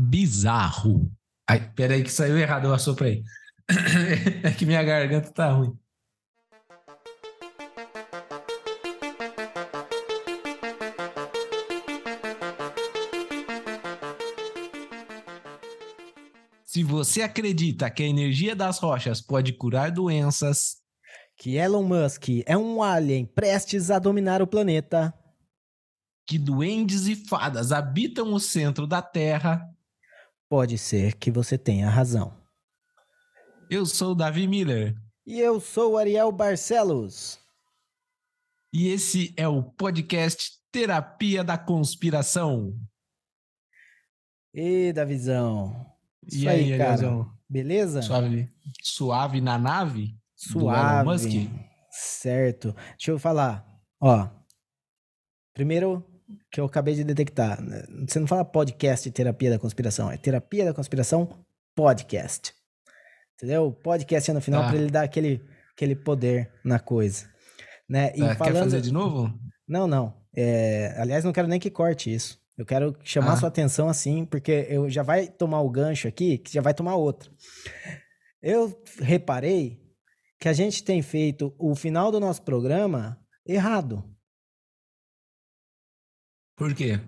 bizarro. Ai, peraí que saiu errado, eu assoprei. é que minha garganta tá ruim. Se você acredita que a energia das rochas pode curar doenças, que Elon Musk é um alien prestes a dominar o planeta, que duendes e fadas habitam o centro da Terra, pode ser que você tenha razão. Eu sou Davi Miller. E eu sou Ariel Barcelos. E esse é o podcast Terapia da Conspiração. E Davizão. Isso e aí, aí cara. Beleza? Suave, suave na nave? Suave. Certo. Deixa eu falar. Ó. Primeiro que eu acabei de detectar. Né, você não fala podcast terapia da conspiração, é terapia da conspiração podcast. Entendeu? Podcast é no final ah. para ele dar aquele, aquele poder na coisa. Né? E ah, falando... Quer fazer de novo? Não, não. É... Aliás, não quero nem que corte isso. Eu quero chamar ah. sua atenção assim, porque eu já vai tomar o gancho aqui, que já vai tomar outro. Eu reparei que a gente tem feito o final do nosso programa errado. Por quê?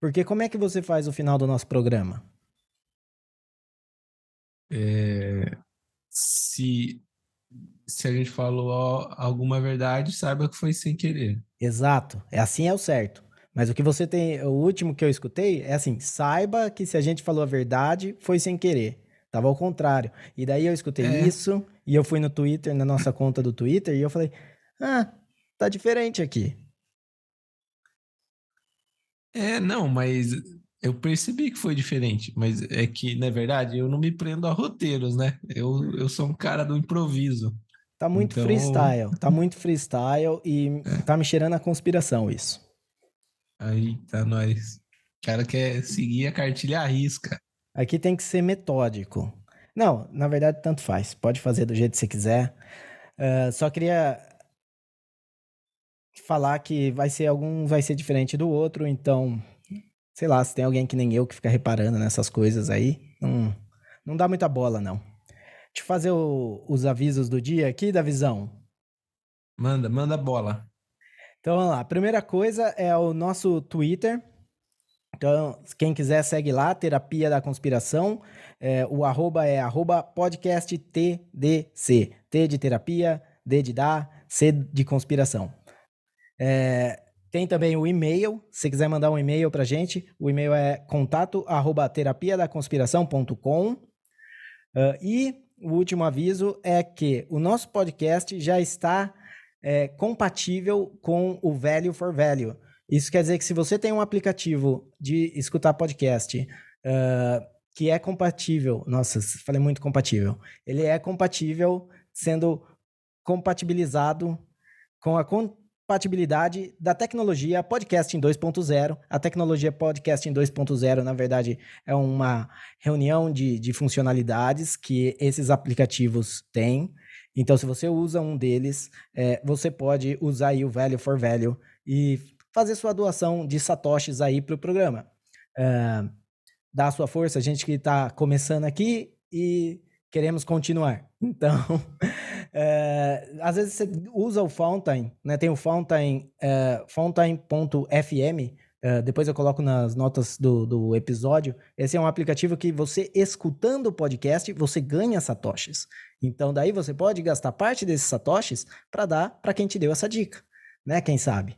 Porque como é que você faz o final do nosso programa? É, se, se a gente falou alguma verdade, saiba que foi sem querer. Exato. É assim é o certo. Mas o que você tem, o último que eu escutei é assim: saiba que se a gente falou a verdade, foi sem querer. Tava ao contrário. E daí eu escutei é. isso, e eu fui no Twitter, na nossa conta do Twitter, e eu falei: ah, tá diferente aqui. É, não, mas eu percebi que foi diferente. Mas é que, na verdade, eu não me prendo a roteiros, né? Eu, eu sou um cara do improviso. Tá muito então... freestyle, tá muito freestyle e é. tá me cheirando a conspiração isso. Aí tá nós. O cara quer seguir a cartilha à risca. Aqui tem que ser metódico. Não, na verdade, tanto faz. Pode fazer do jeito que você quiser. Uh, só queria falar que vai ser algum vai ser diferente do outro, então, sei lá, se tem alguém que nem eu que fica reparando nessas coisas aí, não, não dá muita bola, não. Deixa eu fazer o, os avisos do dia aqui da visão. Manda, manda bola. Então vamos lá. A primeira coisa é o nosso Twitter. Então, quem quiser, segue lá, Terapia da Conspiração. É, o arroba é arroba podcast TDC. T de terapia, D de dar, C de conspiração. É, tem também o e-mail, se quiser mandar um e-mail pra gente, o e-mail é contato arroba terapia da. Uh, e o último aviso é que o nosso podcast já está é, compatível com o Value for Value. Isso quer dizer que se você tem um aplicativo de escutar podcast uh, que é compatível, nossa, falei muito compatível, ele é compatível sendo compatibilizado com a compatibilidade da tecnologia Podcasting 2.0. A tecnologia Podcasting 2.0, na verdade, é uma reunião de, de funcionalidades que esses aplicativos têm. Então, se você usa um deles, é, você pode usar aí o Value for Value e fazer sua doação de satoshis aí para o programa. É, dá a sua força, a gente que está começando aqui e queremos continuar. Então, é, às vezes você usa o Fountain, né? Tem o Fountain, é, fountain.fm, Uh, depois eu coloco nas notas do, do episódio. Esse é um aplicativo que você, escutando o podcast, você ganha satoshis. Então, daí você pode gastar parte desses satoshis para dar para quem te deu essa dica, né? Quem sabe?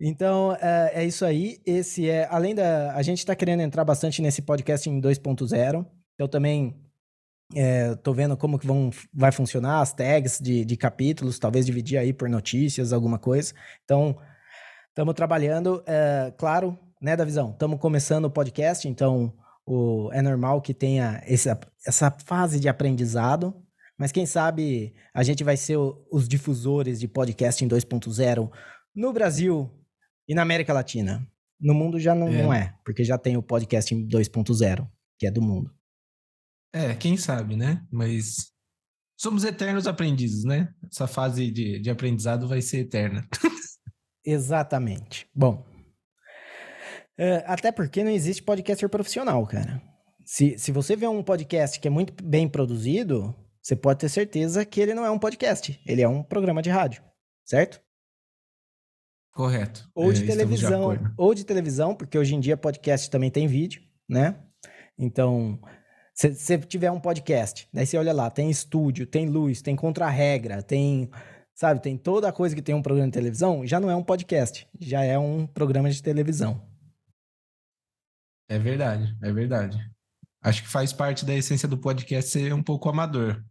Então, uh, é isso aí. Esse é, além da. A gente está querendo entrar bastante nesse podcast em 2.0. Eu também é, tô vendo como que vão, vai funcionar as tags de, de capítulos, talvez dividir aí por notícias, alguma coisa. Então, Estamos trabalhando, é, claro, né, da visão. Estamos começando o podcast, então o, é normal que tenha essa, essa fase de aprendizado, mas quem sabe a gente vai ser o, os difusores de podcast em 2.0 no Brasil e na América Latina. No mundo já não é, não é porque já tem o podcast em 2.0, que é do mundo. É, quem sabe, né? Mas somos eternos aprendizes, né? Essa fase de, de aprendizado vai ser eterna. Exatamente. Bom, é, até porque não existe podcaster profissional, cara. se, se você vê um podcast que é muito bem produzido, você pode ter certeza que ele não é um podcast, ele é um programa de rádio, certo? Correto. Ou de é, televisão, de ou de televisão, porque hoje em dia podcast também tem vídeo, né? Então, se você tiver um podcast, daí você olha lá, tem estúdio, tem luz, tem contra-regra, tem, sabe, tem toda a coisa que tem um programa de televisão, já não é um podcast, já é um programa de televisão. É verdade, é verdade. Acho que faz parte da essência do podcast ser um pouco amador.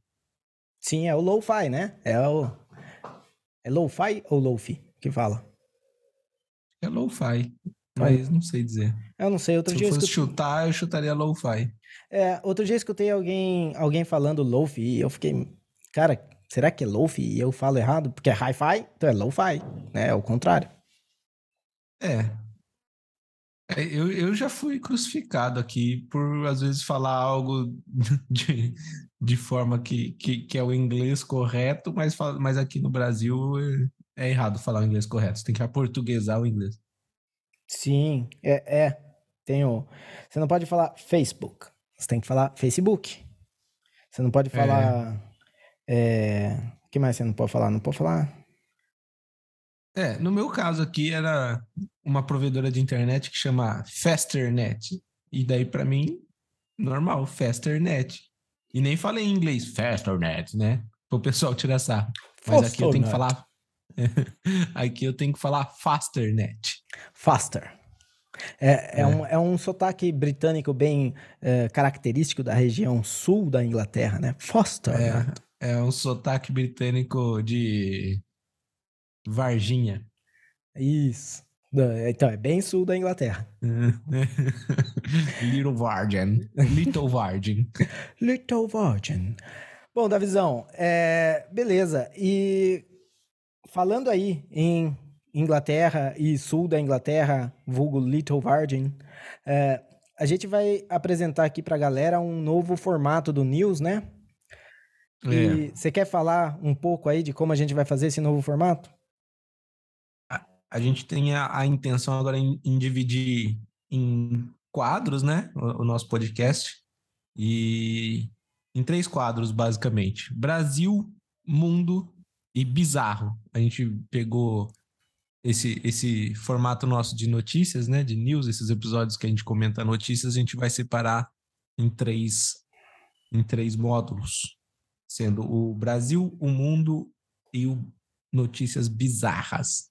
Sim, é o lo-fi, né? É o é lo-fi ou lo-fi que fala? É lo-fi, mas não sei dizer. Eu não sei. Outro Se dia eu fosse escutei... chutar, eu chutaria lo-fi. É, outro dia escutei alguém, alguém falando lo-fi e eu fiquei, cara, será que é lo-fi? E eu falo errado? Porque é hi-fi, então é lo-fi, né? É o contrário. É. é. Eu, eu já fui crucificado aqui por, às vezes, falar algo de, de forma que, que, que é o inglês correto, mas, mas aqui no Brasil é, é errado falar o inglês correto. Você tem que aportuguesar o inglês. Sim, é, é. Tenho. Você não pode falar Facebook. Você tem que falar Facebook. Você não pode falar. É. é... O que mais você não pode falar? Não pode falar. É, no meu caso aqui era uma provedora de internet que chama Fasternet. E daí, para mim, normal, Fasternet. E nem falei em inglês, Fasternet, né? Para o pessoal tirar sarro. Mas aqui eu tenho que falar. aqui eu tenho que falar Fasternet. Faster. É, é. é, um, é um sotaque britânico bem é, característico da região sul da Inglaterra, né? Foster. É, né? é um sotaque britânico de Varginha. Isso. Então, é bem sul da Inglaterra. Little Virgin. Little Virgin. Little Virgin. Bom, Davizão, é, beleza. E falando aí em Inglaterra e sul da Inglaterra, vulgo Little Virgin, é, a gente vai apresentar aqui para a galera um novo formato do News, né? É. E você quer falar um pouco aí de como a gente vai fazer esse novo formato? A, a gente tem a, a, intenção agora em, em, dividir em quadros, né? O, o nosso podcast. E em três quadros, basicamente: Brasil, Mundo e Bizarro. A gente pegou esse, esse formato nosso de notícias, né, de news, esses episódios que a gente comenta notícias, a gente vai separar em três, em três módulos, sendo o Brasil, o mundo e o notícias bizarras.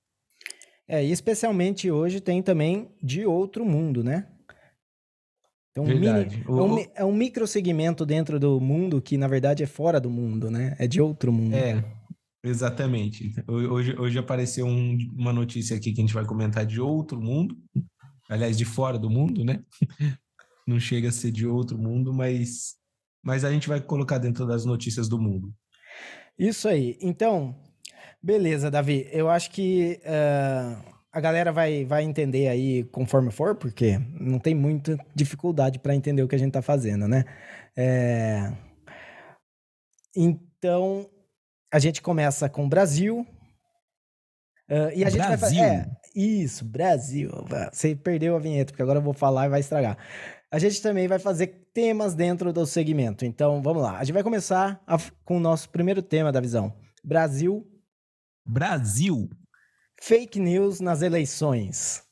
É, e especialmente hoje tem também de outro mundo, né? Então, mini, é, um, é um micro segmento dentro do mundo que, na verdade, é fora do mundo, né? É de outro mundo. É, Exatamente. Hoje, hoje apareceu um, uma notícia aqui que a gente vai comentar de outro mundo, aliás, de fora do mundo, né? Não chega a ser de outro mundo, mas, mas a gente vai colocar dentro das notícias do mundo. Isso aí. Então, beleza, Davi. Eu acho que uh, a galera vai, vai entender aí conforme for, porque não tem muita dificuldade para entender o que a gente está fazendo, né? É... Então, a gente começa com Brasil. Uh, e a gente Brasil. vai é, isso, Brasil. Você perdeu a vinheta, porque agora eu vou falar e vai estragar. A gente também vai fazer temas dentro do segmento. Então, vamos lá. A gente vai começar a, com o nosso primeiro tema da visão. Brasil. Brasil. Fake news nas eleições.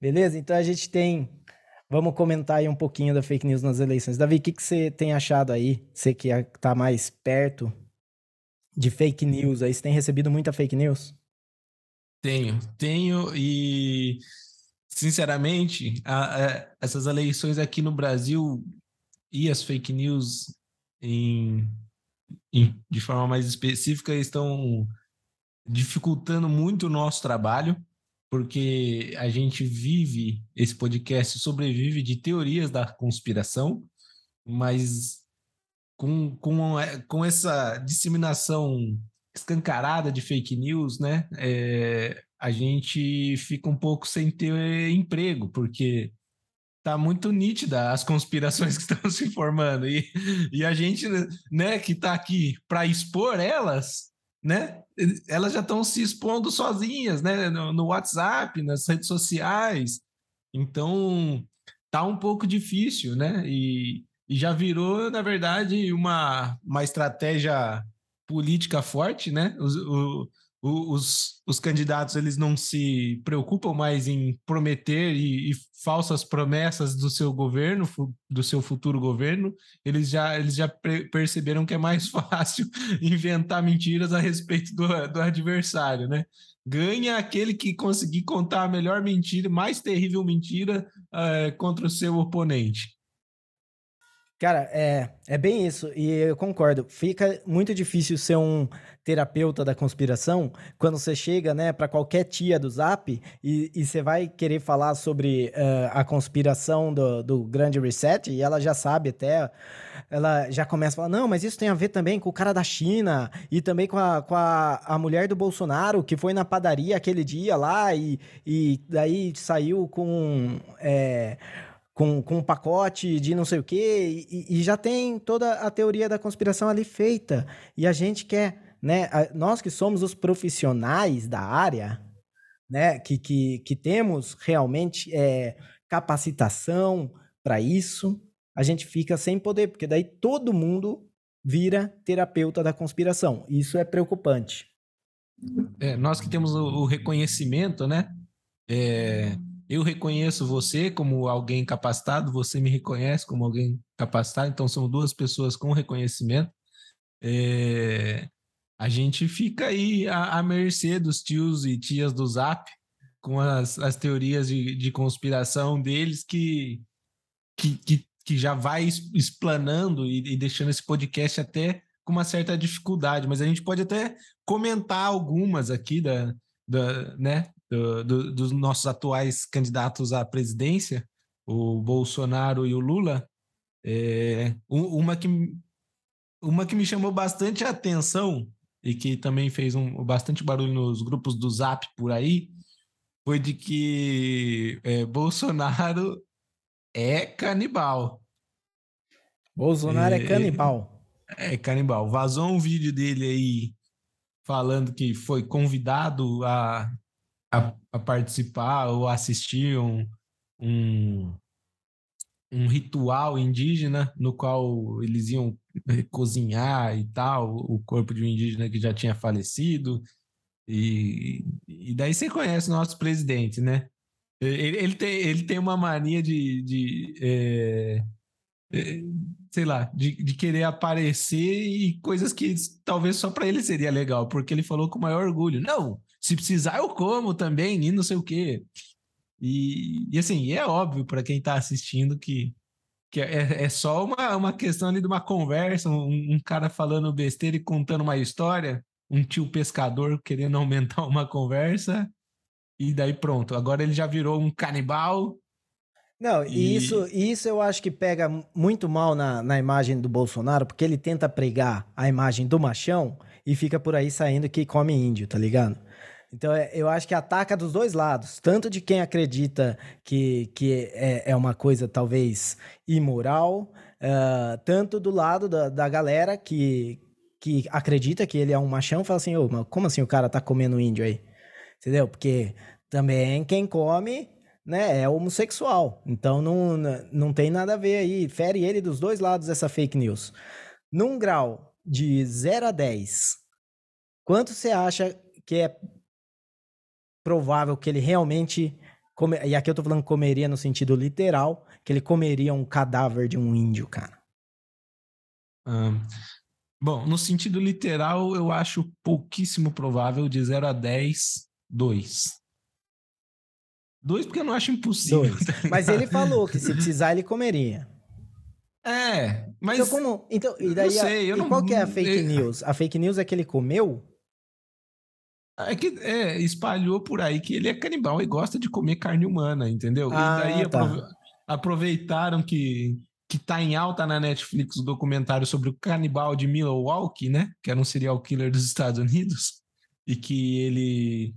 Beleza? Então a gente tem. Vamos comentar aí um pouquinho da fake news nas eleições. Davi, o que, que você tem achado aí? Você que está mais perto de fake news aí? Você tem recebido muita fake news? Tenho, tenho e sinceramente, a, a, essas eleições aqui no Brasil e as fake news em, em, de forma mais específica estão dificultando muito o nosso trabalho, porque a gente vive, esse podcast sobrevive de teorias da conspiração, mas com, com, é, com essa disseminação escancarada de fake news, né? É, a gente fica um pouco sem ter emprego, porque tá muito nítida as conspirações que estão se formando e, e a gente, né, que tá aqui para expor elas, né? Elas já estão se expondo sozinhas, né? No, no, WhatsApp, nas redes sociais. Então, tá um pouco difícil, né? E E já virou, na verdade, uma, uma estratégia política forte, né? Os, o, os, os candidatos eles não se preocupam mais em prometer e, e, falsas promessas do seu governo, do seu futuro governo, eles já, eles já perceberam que é mais fácil inventar mentiras a respeito do, do adversário, né? Ganha aquele que conseguir contar a melhor mentira, mais terrível mentira uh, contra o seu oponente. Cara, é, é bem isso, e eu concordo. Fica muito difícil ser um terapeuta da conspiração quando você chega, né, para qualquer tia do Zap e, e você vai querer falar sobre uh, a conspiração do, do grande reset e ela já sabe até. Ela já começa a falar: não, mas isso tem a ver também com o cara da China e também com a, com a, a mulher do Bolsonaro que foi na padaria aquele dia lá e, e daí saiu com. É, com, com um pacote de não sei o quê, e, e, já tem toda a teoria da conspiração ali feita. E a gente quer, né? A, nós que somos os profissionais da área, né? Que, que, que temos realmente é, capacitação para isso, a gente fica sem poder, porque daí todo mundo vira terapeuta da conspiração. Isso é preocupante. É, nós que temos o, o reconhecimento, né? É, eu reconheço você como alguém capacitado, você me reconhece como alguém capacitado, então são duas pessoas com reconhecimento. É, a gente fica aí à, à, mercê dos tios e tias do Zap com as, as teorias de, de conspiração deles que, que, que, que já vai explanando e, e deixando esse podcast até com uma certa dificuldade, mas a gente pode até comentar algumas aqui da, da, né, do, do, dos nossos atuais candidatos à presidência, o Bolsonaro e o Lula, é, uma, que, uma que me chamou bastante a atenção e que também fez um, bastante barulho nos grupos do Zap por aí, foi de que é, Bolsonaro é canibal. Bolsonaro é, é canibal. É canibal. Vazou um vídeo dele aí falando que foi convidado a a, a participar ou assistir um, um, um ritual indígena no qual eles iam cozinhar e tal, o corpo de um indígena que já tinha falecido. E, e daí você conhece o nosso presidente, né? Ele, ele, tem, ele tem uma mania de, de é, é, sei lá, de, de querer aparecer e coisas que talvez só para ele seria legal, porque ele falou com maior orgulho. Não, se precisar, eu como também, e não sei o quê. E, e assim, é óbvio para quem está assistindo que, que é, é só uma, uma questão ali de uma conversa, um, um cara falando besteira e contando uma história, um tio pescador querendo aumentar uma conversa, e daí pronto. Agora ele já virou um canibal. Não, e isso, isso eu acho que pega muito mal na, na imagem do Bolsonaro, porque ele tenta pregar a imagem do machão e fica por aí saindo que come índio, tá ligado? Então, é, eu acho que ataca dos dois lados. Tanto de quem acredita que, que é, é uma coisa talvez imoral, uh, tanto do lado da, da galera que, que acredita que ele é um machão fala assim: Ô, como assim o cara tá comendo índio aí? Entendeu? Porque também quem come né, é homossexual. Então não, não tem nada a ver aí. Fere ele dos dois lados essa fake news. Num grau de 0 a 10, quanto você acha que é provável que ele realmente. Come... E aqui eu tô falando comeria no sentido literal, que ele comeria um cadáver de um índio, cara. bom, no sentido literal, eu acho pouquíssimo provável de 0 a 10, 2. 2 porque eu não acho impossível. Dois. Mas ele falou que se precisar ele comeria. É, mas. Então, como. Então, e daí. Não sei, a... não... qual que é a fake news? A fake news é que ele comeu? É que é, espalhou por aí que ele é canibal e gosta de comer carne humana, entendeu? Ah, e daí tá. aproveitaram que, que tá em alta na Netflix o documentário sobre o canibal de Milwaukee, né? Que era um serial killer dos Estados Unidos, e que ele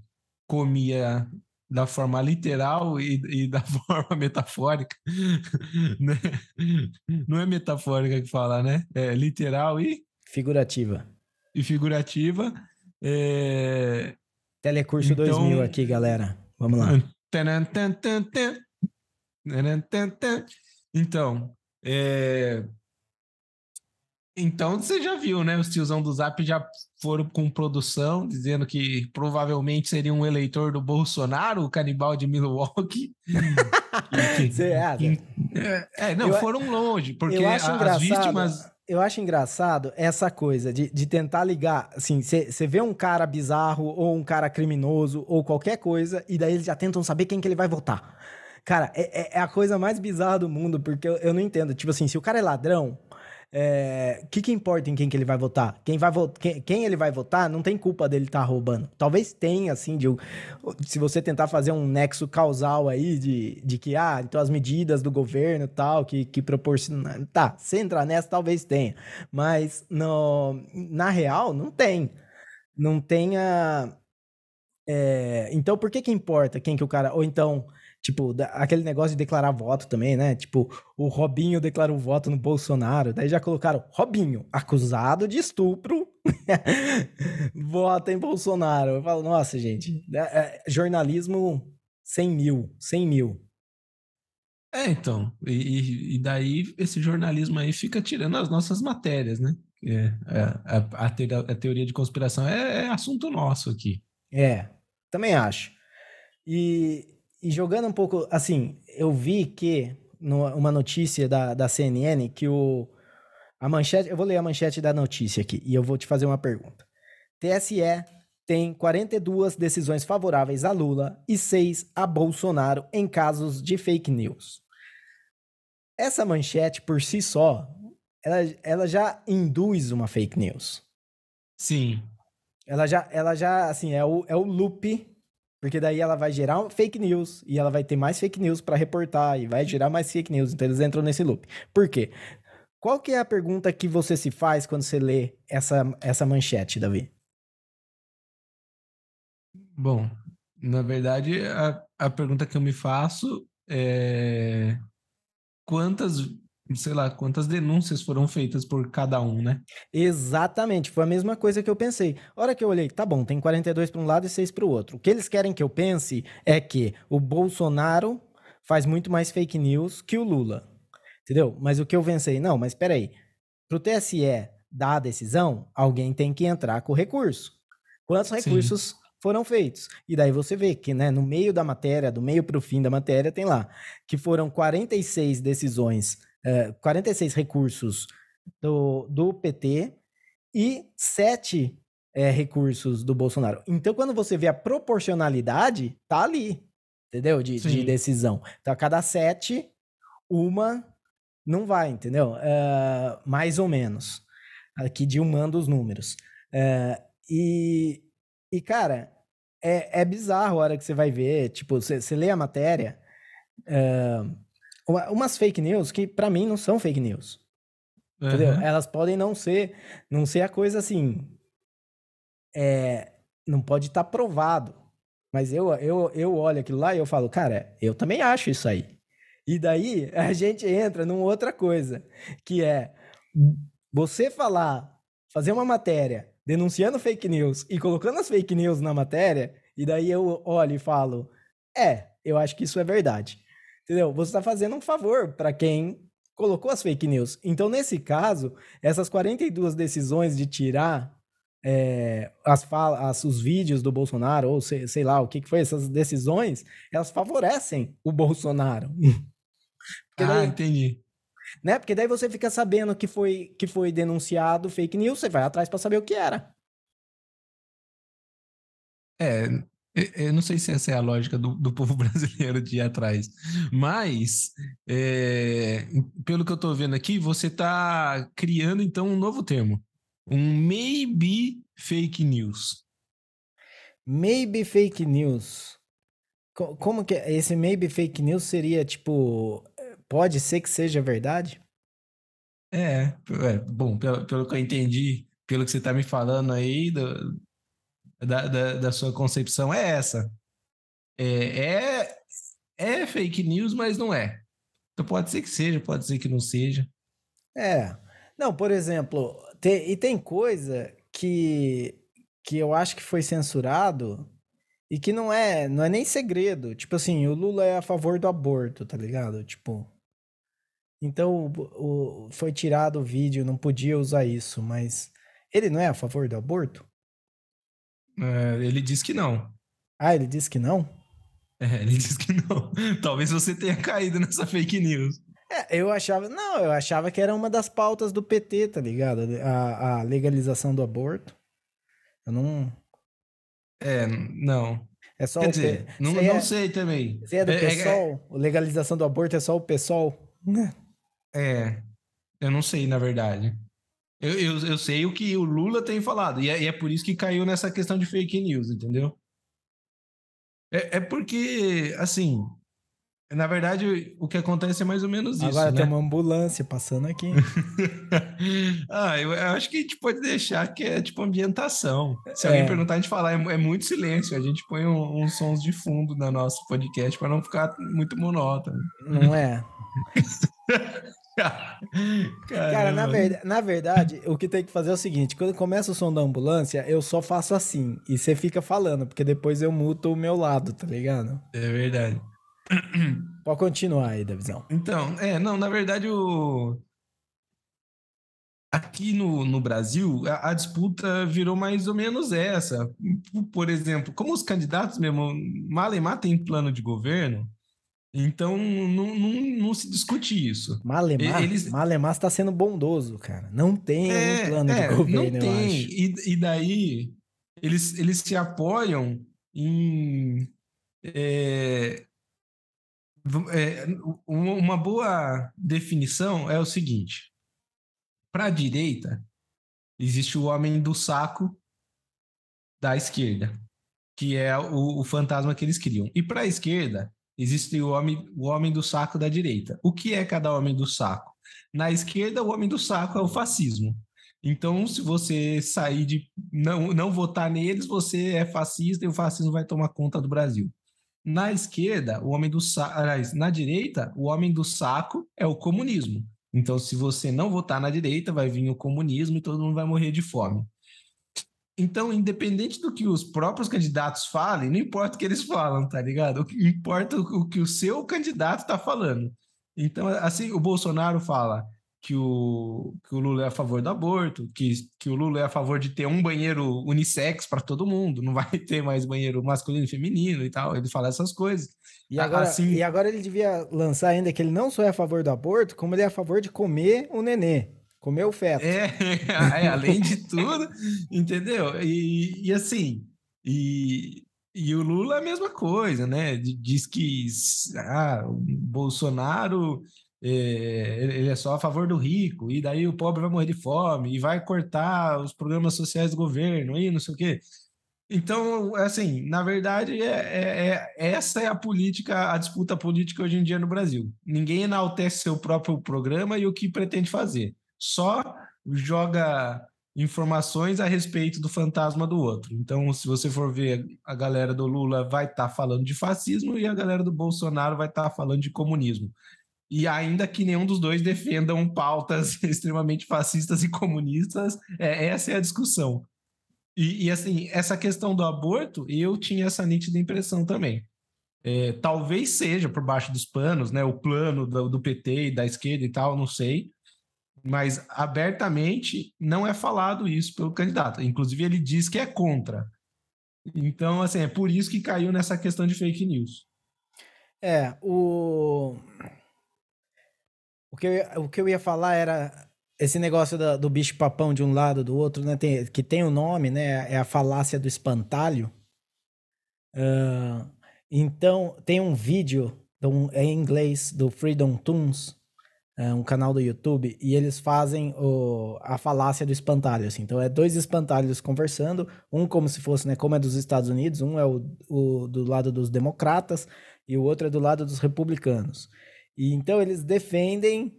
comia da forma literal e, e da forma metafórica. né? Não é metafórica que fala, né? É literal e. Figurativa. E figurativa. É... Telecurso então... 2000 aqui, galera. Vamos lá. Então, É... Então você já viu, né? Os tiozão do Zap já foram com produção, dizendo que provavelmente seria um eleitor do Bolsonaro, o canibal de Milwaukee. Você acha? É, não, eu, foram longe, porque as vítimas. Eu acho engraçado essa coisa de, de tentar ligar. Assim, você vê um cara bizarro ou um cara criminoso ou qualquer coisa, e daí eles já tentam saber quem que ele vai votar. Cara, é, é, é a coisa mais bizarra do mundo, porque eu, eu não entendo. Tipo assim, se o cara é ladrão, é, que, que importa em quem que ele vai votar? Quem, vai vo quem, quem ele vai votar não tem culpa dele estar tá roubando. Talvez tenha, assim, de, se você tentar fazer um nexo causal aí de, de que, ah, então as medidas do governo tal, que, que proporcionam. Tá, se entrar nessa, talvez tenha. Mas no, na real, não tem. Não tenha. É, então, por que que importa quem que o cara. Ou então Tipo, aquele negócio de declarar voto também, né? Tipo, o Robinho declarou voto no Bolsonaro. Daí já colocaram Robinho, acusado de estupro, vota em Bolsonaro. Eu falo, nossa, gente, é, é, jornalismo 100 mil, 100 mil. É, então. E, e, daí esse jornalismo aí fica tirando as nossas matérias, né? É, é a, a, teoria, a, teoria de conspiração é, é assunto nosso aqui. É, também acho. E e jogando um pouco, assim, eu vi que numa notícia da, da CNN que o a manchete, eu vou ler a manchete da notícia aqui e eu vou te fazer uma pergunta. TSE tem 42 decisões favoráveis a Lula e 6 a Bolsonaro em casos de fake news. Essa manchete por si só, ela, ela já induz uma fake news. Sim. Ela já, ela já assim, é o, é o loop porque daí ela vai gerar fake news e ela vai ter mais fake news para reportar e vai gerar mais fake news. Então eles entram nesse loop. Por quê? Qual que é a pergunta que você se faz quando você lê essa, essa manchete, Davi? Bom, na verdade, a, a pergunta que eu me faço é quantas sei lá, quantas denúncias foram feitas por cada um, né? Exatamente, foi a mesma coisa que eu pensei. A hora que eu olhei, tá bom, tem 42 para um lado e 6 para o outro. O que eles querem que eu pense é que o Bolsonaro faz muito mais fake news que o Lula. Entendeu? Mas o que eu pensei, não, mas peraí. Pro TSE dar a decisão, alguém tem que entrar com o recurso. Quantos recursos Sim. foram feitos? E daí você vê que, né, no meio da matéria, do meio para o fim da matéria, tem lá que foram 46 decisões 46 é, recursos do, do PT e 7 é, recursos do Bolsonaro. Então, quando você vê a proporcionalidade, tá ali, entendeu? De, de decisão. Então, a cada 7, uma não vai, entendeu? Uh, mais ou menos. Aqui de dilmando os números. Uh, e, e, cara, é, é bizarro a hora que você vai ver. Tipo, você, você lê a matéria. Uh, uma, umas fake news que para mim não são fake news. Uhum. Entendeu? Elas podem não ser, não ser a coisa assim. É, não pode estar tá provado. Mas eu, eu, eu olho aquilo lá e eu falo, cara, eu também acho isso aí. E daí a gente entra numa outra coisa, que é você falar, fazer uma matéria denunciando fake news e colocando as fake news na matéria, e daí eu olho e falo, é, eu acho que isso é verdade. Entendeu? Você está fazendo um favor para quem colocou as fake news. Então, nesse caso, essas 42 decisões de tirar é, as falas, os vídeos do Bolsonaro, ou sei, sei lá o que, que foi, essas decisões, elas favorecem o Bolsonaro. ah, daí, entendi. Né? Porque daí você fica sabendo que foi, que foi denunciado fake news, você vai atrás para saber o que era. É, eu não sei se essa é a lógica do, do povo brasileiro de ir atrás, mas é, pelo que eu estou vendo aqui, você está criando então um novo termo, um maybe fake news. Maybe fake news. Como que é? esse maybe fake news seria tipo, pode ser que seja verdade? É, é bom, pelo, pelo que eu entendi, pelo que você está me falando aí, do, da, da, da sua concepção é essa. É, é, é fake news, mas não é. Então pode ser que seja, pode ser que não seja. É. Não, por exemplo, tem, e tem coisa que, que eu acho que foi censurado e que não é, não é nem segredo. Tipo assim, o Lula é a favor do aborto, tá ligado? Tipo, Então o, o, foi tirado o vídeo, não podia usar isso, mas ele não é a favor do aborto? É, ele diz que não. Ah, ele disse que não? É, ele diz que não. Talvez você tenha caído nessa fake news. É, eu achava. Não, eu achava que era uma das pautas do PT, tá ligado? A, a legalização do aborto. Eu não. É, não. É só Quer o dizer, P... não, é... sei também. Você é do é, PSOL? É, legalização do aborto é só o PSOL? É, eu não sei, na verdade. Eu, eu, eu sei o que o Lula tem falado, e é, e é por isso que caiu nessa questão de fake news, entendeu? É, é porque, assim, na verdade, o que acontece é mais ou menos Agora isso. Agora tem né? uma ambulância passando aqui. ah, eu, eu, acho que a gente pode deixar que é tipo ambientação. Se alguém é. perguntar, a gente falar, é, é, muito silêncio. A gente põe uns um, um sons de fundo no nosso podcast para não ficar muito monótono. Não é? Cara, na, ver, na verdade, o que tem que fazer é o seguinte: quando começa o som da ambulância, eu só faço assim. E você fica falando, porque depois eu muto o meu lado, tá ligado? É verdade. Pode continuar aí, Davizão. Então, é, não, na verdade, o. Aqui no, no Brasil, a, a, disputa virou mais ou menos essa. Por exemplo, como os candidatos mesmo, Malemar tem plano de governo, então não, não, não se discute isso. Malemar, Eles... Malemar está sendo bondoso, cara. Não tem é, um plano é, de governo, não tem. E, e daí eles, eles se apoiam em é, é, uma boa definição é o seguinte: para a direita, existe o homem do saco da esquerda, que é o, o fantasma que eles criam. E para a esquerda, existe o homem, o homem do saco da direita. O que é cada homem do saco? Na esquerda, o homem do saco é o fascismo. Então, se você sair de não, não votar neles, você é fascista e o fascismo vai tomar conta do Brasil. Na esquerda, o homem do saco, na direita, o homem do saco é o comunismo. Então, se você não votar na direita, vai vir o comunismo e todo mundo vai morrer de fome. Então, independente do que os próprios candidatos falem, não importa o que eles falam, tá ligado? O que importa o que o seu candidato está falando. Então, assim, o Bolsonaro fala: que o, que o Lula é a favor do aborto, que, que o Lula é a favor de ter um banheiro unissex para todo mundo, não vai ter mais banheiro masculino e feminino e tal. Ele fala essas coisas. E agora, assim, e agora ele devia lançar ainda que ele não só é a favor do aborto, como ele é a favor de comer o nenê. Comer o feto. É, é além de tudo, entendeu? E, e assim, e, e o Lula é a mesma coisa, né? Diz que ah, o Bolsonaro é, ele é só a favor do rico, e daí o pobre vai morrer de fome, e vai cortar os programas sociais do governo, e não sei o quê. Então, assim, na verdade, é, é, é, essa é a política, a disputa política hoje em dia no Brasil. Ninguém enaltece seu próprio programa e o que pretende fazer. Só joga informações a respeito do fantasma do outro. Então, se você for ver, a galera do Lula vai estar tá falando de fascismo e a galera do Bolsonaro vai estar tá falando de comunismo e ainda que nenhum dos dois defendam pautas extremamente fascistas e comunistas, é, essa é a discussão. E, e, assim, essa questão do aborto, eu tinha essa nítida impressão também. É, talvez seja por baixo dos panos, né, o plano do, do PT e da esquerda e tal, não sei, mas abertamente não é falado isso pelo candidato. Inclusive, ele diz que é contra. Então, assim, é por isso que caiu nessa questão de fake news. É, o o que, eu, o que eu ia falar era esse negócio do bicho papão de um lado do outro, né? Tem, que tem o um nome, né? É a falácia do espantalho. Uh, então, tem um vídeo um, em inglês do Freedom Tunes, uh, um canal do YouTube, e eles fazem o, a falácia do espantalho. Assim. Então, é dois espantalhos conversando, um como se fosse, né? Como é dos Estados Unidos, um é o, o do lado dos democratas e o outro é do lado dos republicanos. E então eles defendem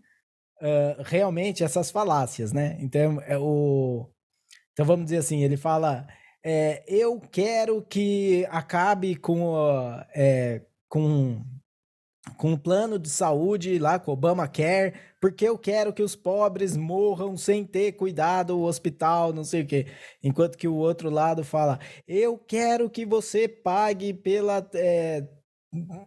uh, realmente essas falácias, né? Então, é o... então vamos dizer assim, ele fala: é, eu quero que acabe com, uh, é, com com o plano de saúde lá com Obamacare, porque eu quero que os pobres morram sem ter cuidado o hospital, não sei o quê. Enquanto que o outro lado fala, eu quero que você pague pela é,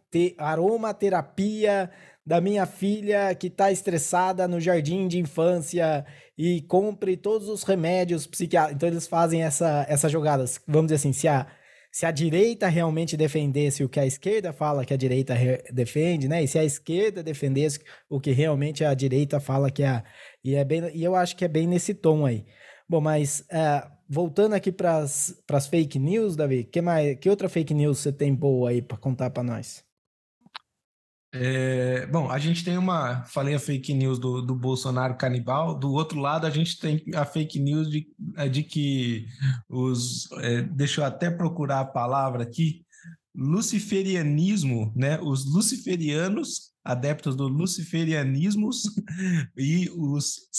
te, aromaterapia da minha filha que está estressada no jardim de infância e compre todos os remédios psiquiátricos. Então eles fazem essa, essas jogadas. Vamos dizer assim, se a, se a direita realmente defendesse o que a esquerda fala que a direita defende, né? E se a esquerda defendesse o que realmente a direita fala que é a. E, é bem, e eu acho que é bem nesse tom aí. Bom, mas uh, voltando aqui para as fake news, Davi, que, mais, que outra fake news você tem boa aí para contar para nós? É, bom, a gente tem uma. Falei a fake news do, do Bolsonaro canibal. Do outro lado, a gente tem a fake news de, é, de que os. É, deixa eu até procurar a palavra aqui. Luciferianismo, né? Os luciferianos, adeptos do luciferianismos, e os,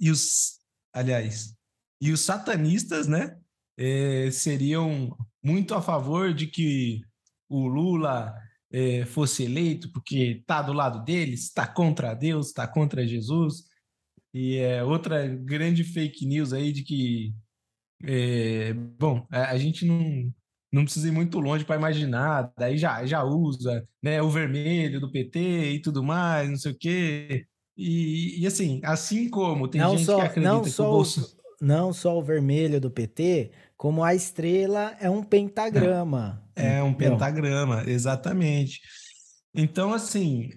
e os. Aliás, e os satanistas, né? É, seriam muito a favor de que o Lula é, fosse eleito, porque está do lado deles, está contra Deus, está contra Jesus. E é outra grande fake news aí de que, é, bom, a, a, gente não, não precisa ir muito longe para imaginar, daí já, já usa né, o vermelho do PT e tudo mais, não sei o quê. E, e assim, assim como tem não gente só, que acredita não que só o Bolsonaro não só o vermelho do PT, como a estrela é um pentagrama. É um pentagrama, exatamente. Então, assim,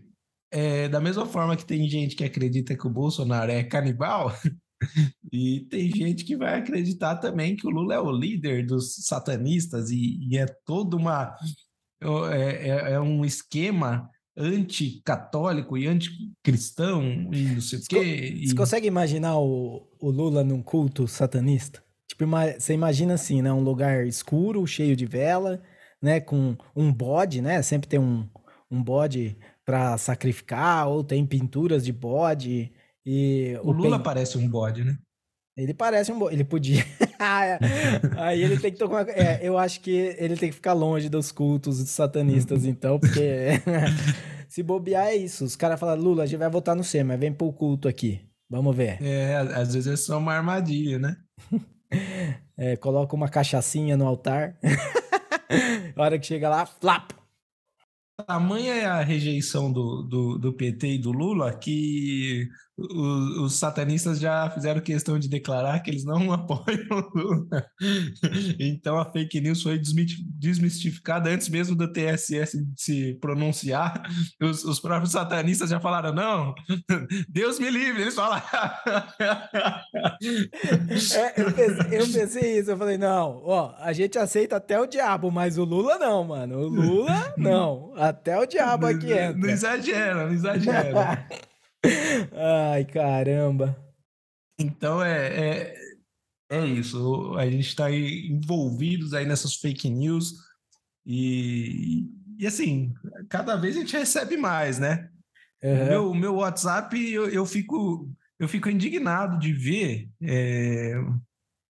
é, da mesma forma que tem gente que acredita que o Bolsonaro é canibal, e tem gente que vai acreditar também que o Lula é o líder dos satanistas, e, e é toda uma. É, é, é um esquema anticatólico e anticristão e não sei o quê. Você consegue imaginar o, o Lula num culto satanista? Tipo, você imagina assim, né? Um lugar escuro, cheio de vela, né? Com um bode, né? Sempre tem um, um bode para sacrificar, ou tem pinturas de bode. E o, o Lula pen... parece um bode, né? Ele parece um bode. Ele podia. Aí ele tem que tomar. É, eu acho que ele tem que ficar longe dos cultos dos satanistas, então, porque se bobear é isso. Os caras falam, Lula, a gente vai votar no C, mas vem pro culto aqui. Vamos ver. É, às vezes é só uma armadilha, né? é, coloca uma cachaçinha no altar. a hora que chega lá, flap! Tamanha é a rejeição do, do, do PT e do Lula que os, os, satanistas já fizeram questão de declarar que eles não apoiam o Lula. Então a fake news foi desmistificada antes mesmo do TSS se pronunciar. Os, os próprios satanistas já falaram: não, Deus me livre. Eles falaram. É, eu, pensei, eu, pensei, isso, eu falei: não, ó, a gente aceita até o diabo, mas o Lula não, mano. O Lula não. Até o diabo aqui entra. Não exagera, não exagera. Ai, caramba. Então é, é, é isso. A gente está envolvidos aí nessas fake news e, e assim, cada vez a gente recebe mais, né? Uhum. Meu, meu WhatsApp, eu, eu, fico, eu fico indignado de ver é,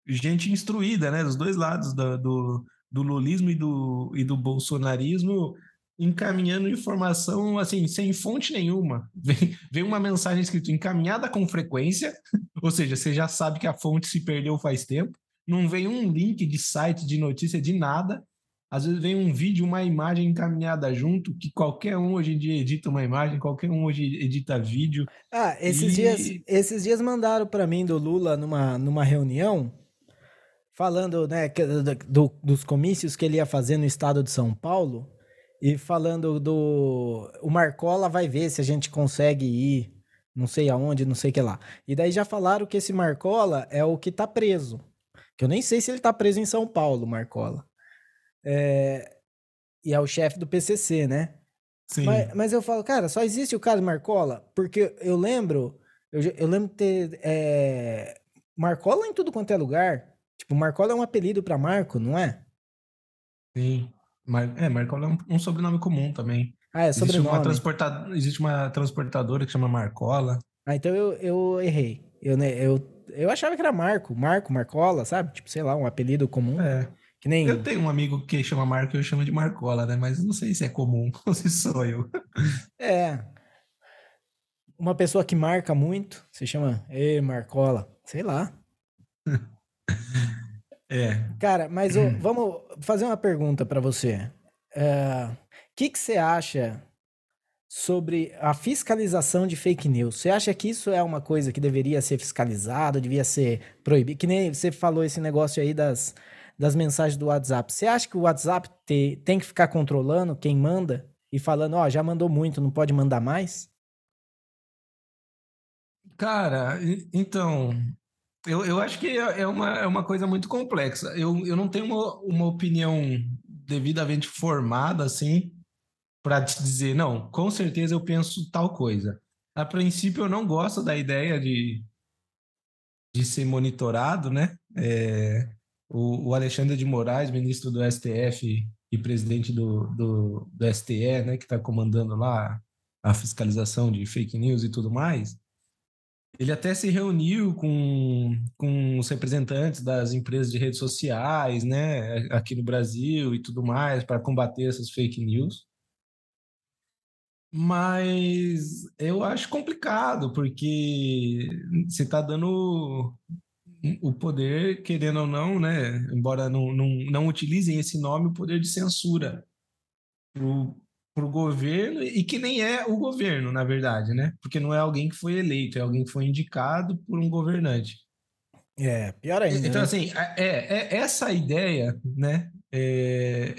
gente instruída, né? Dos dois lados do, do, do lulismo e do, e do bolsonarismo encaminhando informação assim, sem fonte nenhuma. Vem, vem uma mensagem escrita encaminhada com frequência, ou seja, você já sabe que a fonte se perdeu faz tempo. Não vem um link de site de notícia de nada. Às vezes vem um vídeo, uma imagem encaminhada junto, que qualquer um hoje em dia edita uma imagem, qualquer um hoje edita vídeo. Ah, esses, e... dias, esses dias mandaram para mim do Lula numa, numa reunião, falando né, do, dos comícios que ele ia fazer no estado de São Paulo. E falando do. O Marcola vai ver se a gente consegue ir, não sei aonde, não sei o que lá. E daí já falaram que esse Marcola é o que tá preso. Que eu nem sei se ele tá preso em São Paulo, Marcola. É... E é o chefe do PCC, né? Sim. Mas, mas, eu falo, cara, só existe o cara Marcola? Porque eu lembro. Eu, eu lembro de ter. É... Marcola em tudo quanto é lugar. Tipo, Marcola é um apelido para Marco, não é? Sim. Mar... É, Marcola é um, um, sobrenome comum também. Ah, é sobrenome. Existe uma, transporta... Existe uma transportadora que chama Marcola. Ah, então eu, eu errei. Eu, né, eu, eu achava que era Marco, Marco, Marcola, sabe? Tipo, sei lá, um apelido comum. É. Que nem... Eu tenho um amigo que chama Marco e eu chamo de Marcola, né? Mas não sei se é comum ou se sou eu. É. Uma pessoa que marca muito, se chama Ei, Marcola. Sei lá. É. Cara, mas oh, vamos fazer uma pergunta para você. O uh, que, que você acha sobre a fiscalização de fake news. Você acha que isso é uma coisa que deveria ser fiscalizado, devia ser proibido? Que nem você falou esse negócio aí das, das mensagens do WhatsApp. Você acha que o WhatsApp te, tem que ficar controlando quem manda e falando, ó, oh, já mandou muito, não pode mandar mais? Cara, então, eu, eu acho que é, é uma, é uma coisa muito complexa. Eu, eu não tenho uma, uma opinião devidamente formada, assim, para te dizer, não, com certeza eu penso tal coisa. A princípio, eu não gosto da ideia de, de ser monitorado, né? É, o, o, Alexandre de Moraes, ministro do STF e presidente do, do, do STE, né, que está comandando lá a fiscalização de fake news e tudo mais, ele até se reuniu com, com os representantes das empresas de redes sociais, né, aqui no Brasil e tudo mais, para combater essas fake news. Mas eu acho complicado, porque você está dando o poder, querendo ou não, né, embora não, não, não utilizem esse nome, o poder de censura para o governo e que nem é o governo, na verdade, né? Porque não é alguém que foi eleito, é alguém que foi indicado por um governante. É, pior ainda. Então, né? assim, é, é, essa ideia, né? É,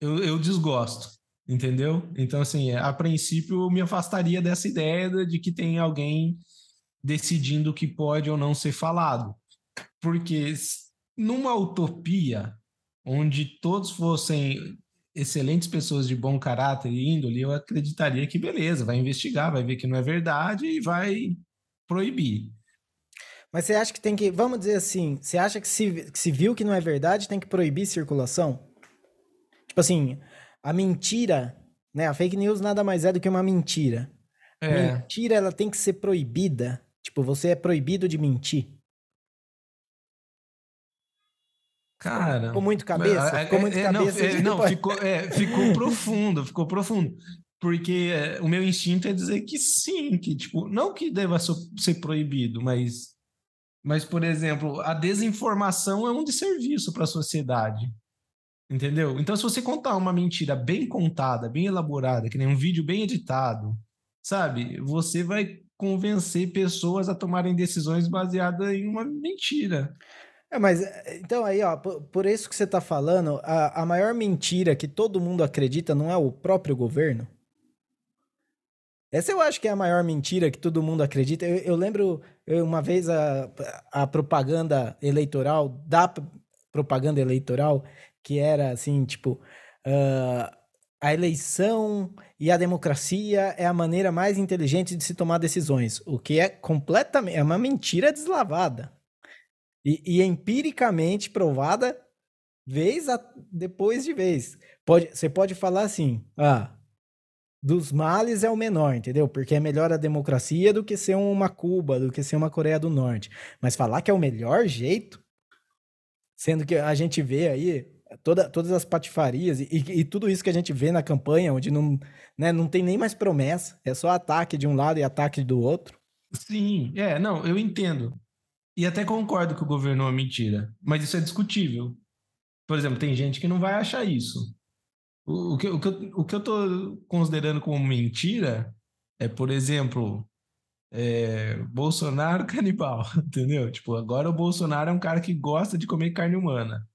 eu, eu desgosto, entendeu? Então, assim, a princípio eu me afastaria dessa ideia de que tem alguém decidindo o que pode ou não ser falado. Porque numa utopia onde todos fossem excelentes pessoas de bom caráter e índole, eu acreditaria que beleza, vai investigar, vai ver que não é verdade e vai proibir. Mas você acha que tem que, vamos dizer assim, você acha que se, que se viu que não é verdade, tem que proibir circulação? Tipo assim, a mentira, né? A fake news nada mais é do que uma mentira. É. Mentira, ela tem que ser proibida. Tipo, você é proibido de mentir. Cara. Ficou muito cabeça? Ficou muito é, cabeça. É, não, é, não ficou, é, ficou profundo, ficou profundo. Porque é, o meu instinto é dizer que sim, que, tipo, não que deva ser proibido, mas, mas, por exemplo, a desinformação é um desserviço para a sociedade. Entendeu? Então, se você contar uma mentira bem contada, bem elaborada, que nem um vídeo bem editado, sabe? Você vai convencer pessoas a tomarem decisões baseadas em uma mentira. É, mas então aí, ó, por, por isso que você está falando, a, a maior mentira que todo mundo acredita não é o próprio governo? Essa eu acho que é a maior mentira que todo mundo acredita. Eu, eu lembro eu, uma vez a, a propaganda eleitoral, da propaganda eleitoral, que era assim, tipo, uh, a eleição e a democracia é a maneira mais inteligente de se tomar decisões, o que é completamente, é uma mentira deslavada. E, e empiricamente provada vez a, depois de vez. Pode, você pode falar assim, ah, dos males é o menor, entendeu? Porque é melhor a democracia do que ser uma Cuba, do que ser uma Coreia do Norte. Mas falar que é o melhor jeito, sendo que a gente vê aí toda, todas as patifarias e, e, e, tudo isso que a gente vê na campanha, onde não, né, não tem nem mais promessa, é só ataque de um lado e ataque do outro. Sim, é, não, eu entendo. E até concordo que o governo é uma mentira, mas isso é discutível. Por exemplo, tem gente que não vai achar isso. O, que, o, que, eu, o que eu considerando como mentira é, por exemplo, é, Bolsonaro canibal, entendeu? Tipo, agora o Bolsonaro é um cara que gosta de comer carne humana.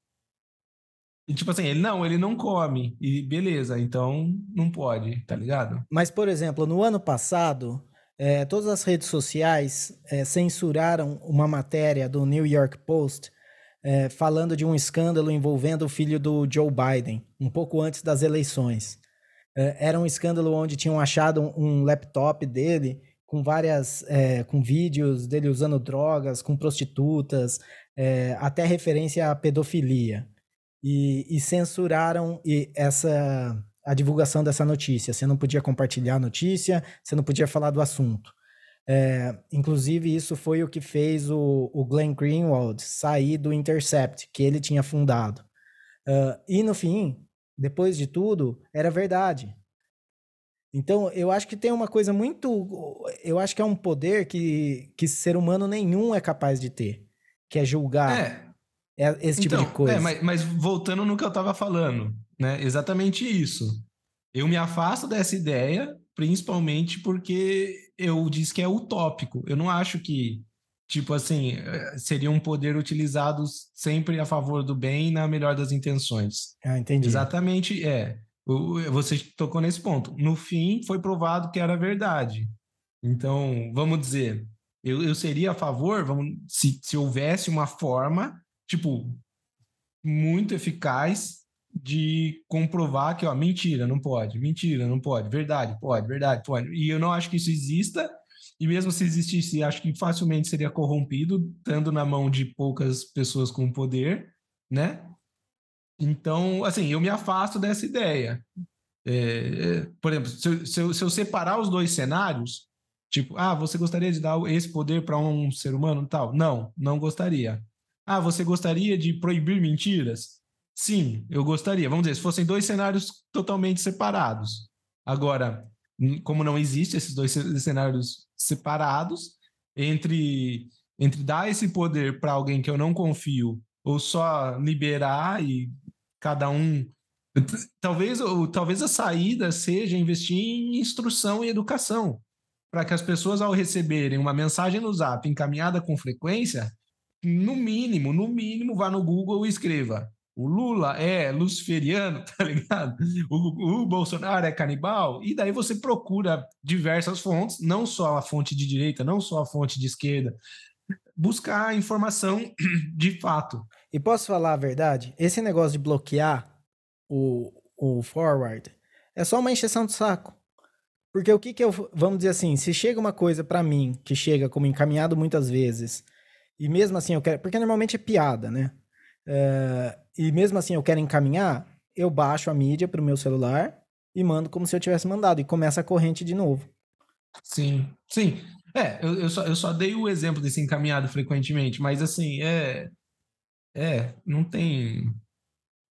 E tipo assim, ele não, ele não come. E beleza, então não pode, tá ligado? Mas, por exemplo, no ano passado, é, todas as redes sociais é, censuraram uma matéria do New York Post é, falando de um escândalo envolvendo o filho do Joe Biden, um pouco antes das eleições. É, era um escândalo onde tinham achado um, laptop dele com várias, é, com vídeos dele usando drogas, com prostitutas, é, até referência à pedofilia. E, e censuraram essa a divulgação dessa notícia. Você não podia compartilhar a notícia, você não podia falar do assunto. É, inclusive, isso foi o que fez o, o Glenn Greenwald sair do Intercept, que ele tinha fundado. Uh, e no fim, depois de tudo, era verdade. Então, eu acho que tem uma coisa muito. Eu acho que é um poder que, que ser humano nenhum é capaz de ter, que é julgar é. é esse tipo então, de coisa. É, mas, mas voltando no que eu estava falando, né? Exatamente isso. Eu me afasto dessa ideia principalmente porque eu disse que é utópico. Eu não acho que, tipo assim, eh, seria um poder utilizado sempre a favor do bem na melhor das intenções. Ah, entendi. Exatamente, é. Você tocou nesse ponto. No fim, foi provado que era verdade. Então, vamos dizer, eu, eu seria a favor, vamos, se, se houvesse uma forma, tipo, muito eficaz de comprovar que, ó, mentira, não pode, mentira, não pode, verdade, pode, verdade, pode. E eu não acho que isso exista, e mesmo se existisse, acho que facilmente seria corrompido, estando na mão de poucas pessoas com poder, né? Então, assim, eu me afasto dessa ideia. É, é por exemplo, se eu, se, se eu, separar os dois cenários, tipo, ah, você gostaria de dar esse poder para um ser humano tal? Não, não gostaria. Ah, você gostaria de proibir mentiras? Sim, eu gostaria. Vamos dizer, se fossem dois cenários totalmente separados. Agora, como não existe esses dois cenários separados, entre, entre dar esse poder para alguém que eu não confio ou só liberar e cada um. Talvez, talvez a saída seja investir em instrução e educação, para que as pessoas, ao receberem uma mensagem no zap encaminhada com frequência, no mínimo, no mínimo, vá no Google e escreva. O Lula é luciferiano, tá ligado? O, o, Bolsonaro é canibal. E daí você procura diversas fontes, não só a fonte de direita, não só a fonte de esquerda, buscar informação de fato. E posso falar a verdade? Esse negócio de bloquear o, o forward é só uma encheção de saco. Porque o que que eu. Vamos dizer assim, se chega uma coisa para mim, que chega como encaminhado muitas vezes, e mesmo assim eu quero. Porque normalmente é piada, né? É, e mesmo assim eu quero encaminhar, eu baixo a mídia pro meu celular e mando como se eu tivesse mandado, e começa a corrente de novo. Sim, sim. É, eu, eu, só, eu só dei o exemplo desse encaminhado frequentemente, mas assim, é. É, não tem.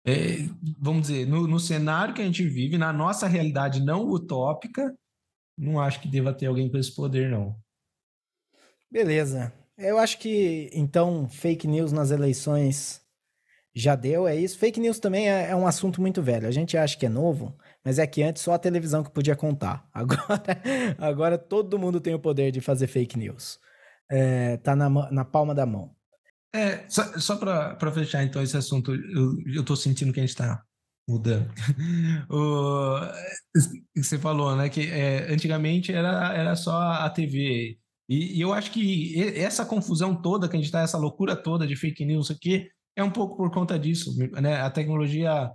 É, vamos dizer, no, no cenário que a gente vive, na nossa realidade não utópica, não acho que deva ter alguém com esse poder, não. Beleza. Eu acho que, então, fake news nas eleições já deu, é isso. Fake news também é, é, um assunto muito velho. A gente acha que é novo, mas é que antes só a televisão que podia contar. Agora, agora todo mundo tem o poder de fazer fake news. É, tá na, na palma da mão. É, só, só para fechar então esse assunto, eu, eu tô sentindo que a gente está mudando. o, você falou, né, que é, antigamente era, era só a TV. E, e, eu acho que essa confusão toda que a gente está, essa loucura toda de fake news aqui, é um pouco por conta disso, né? A tecnologia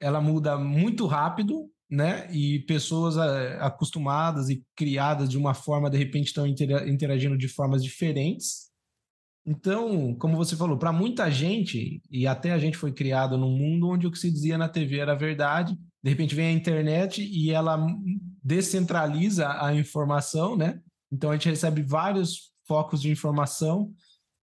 ela muda muito rápido, né? E pessoas é, acostumadas e criadas de uma forma de repente estão interagindo de formas diferentes. Então, como você falou, para muita gente, e até a gente foi criado num mundo onde o que se dizia na TV era verdade, de repente vem a internet e ela descentraliza a informação, né? Então a gente recebe vários focos de informação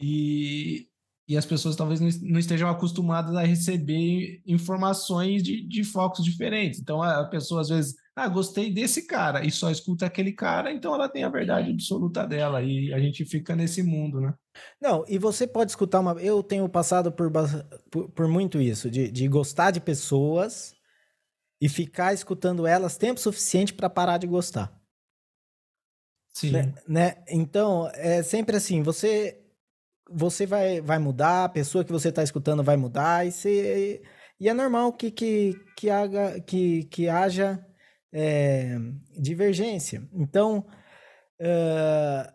e, e as pessoas talvez não estejam acostumadas a receber informações de, de focos diferentes. Então a pessoa às vezes ah, gostei desse cara, e só escuta aquele cara, então ela tem a verdade absoluta dela, e a gente fica nesse mundo, né? Não, e você pode escutar uma. Eu tenho passado por, por, por muito isso, de, de gostar de pessoas e ficar escutando elas tempo suficiente para parar de gostar. Sim. Né? né? Então, é sempre assim, você você vai, vai mudar, a pessoa que você está escutando vai mudar, e, você, e é normal que, que, que, haja, que, que haja é, divergência. Então, uh,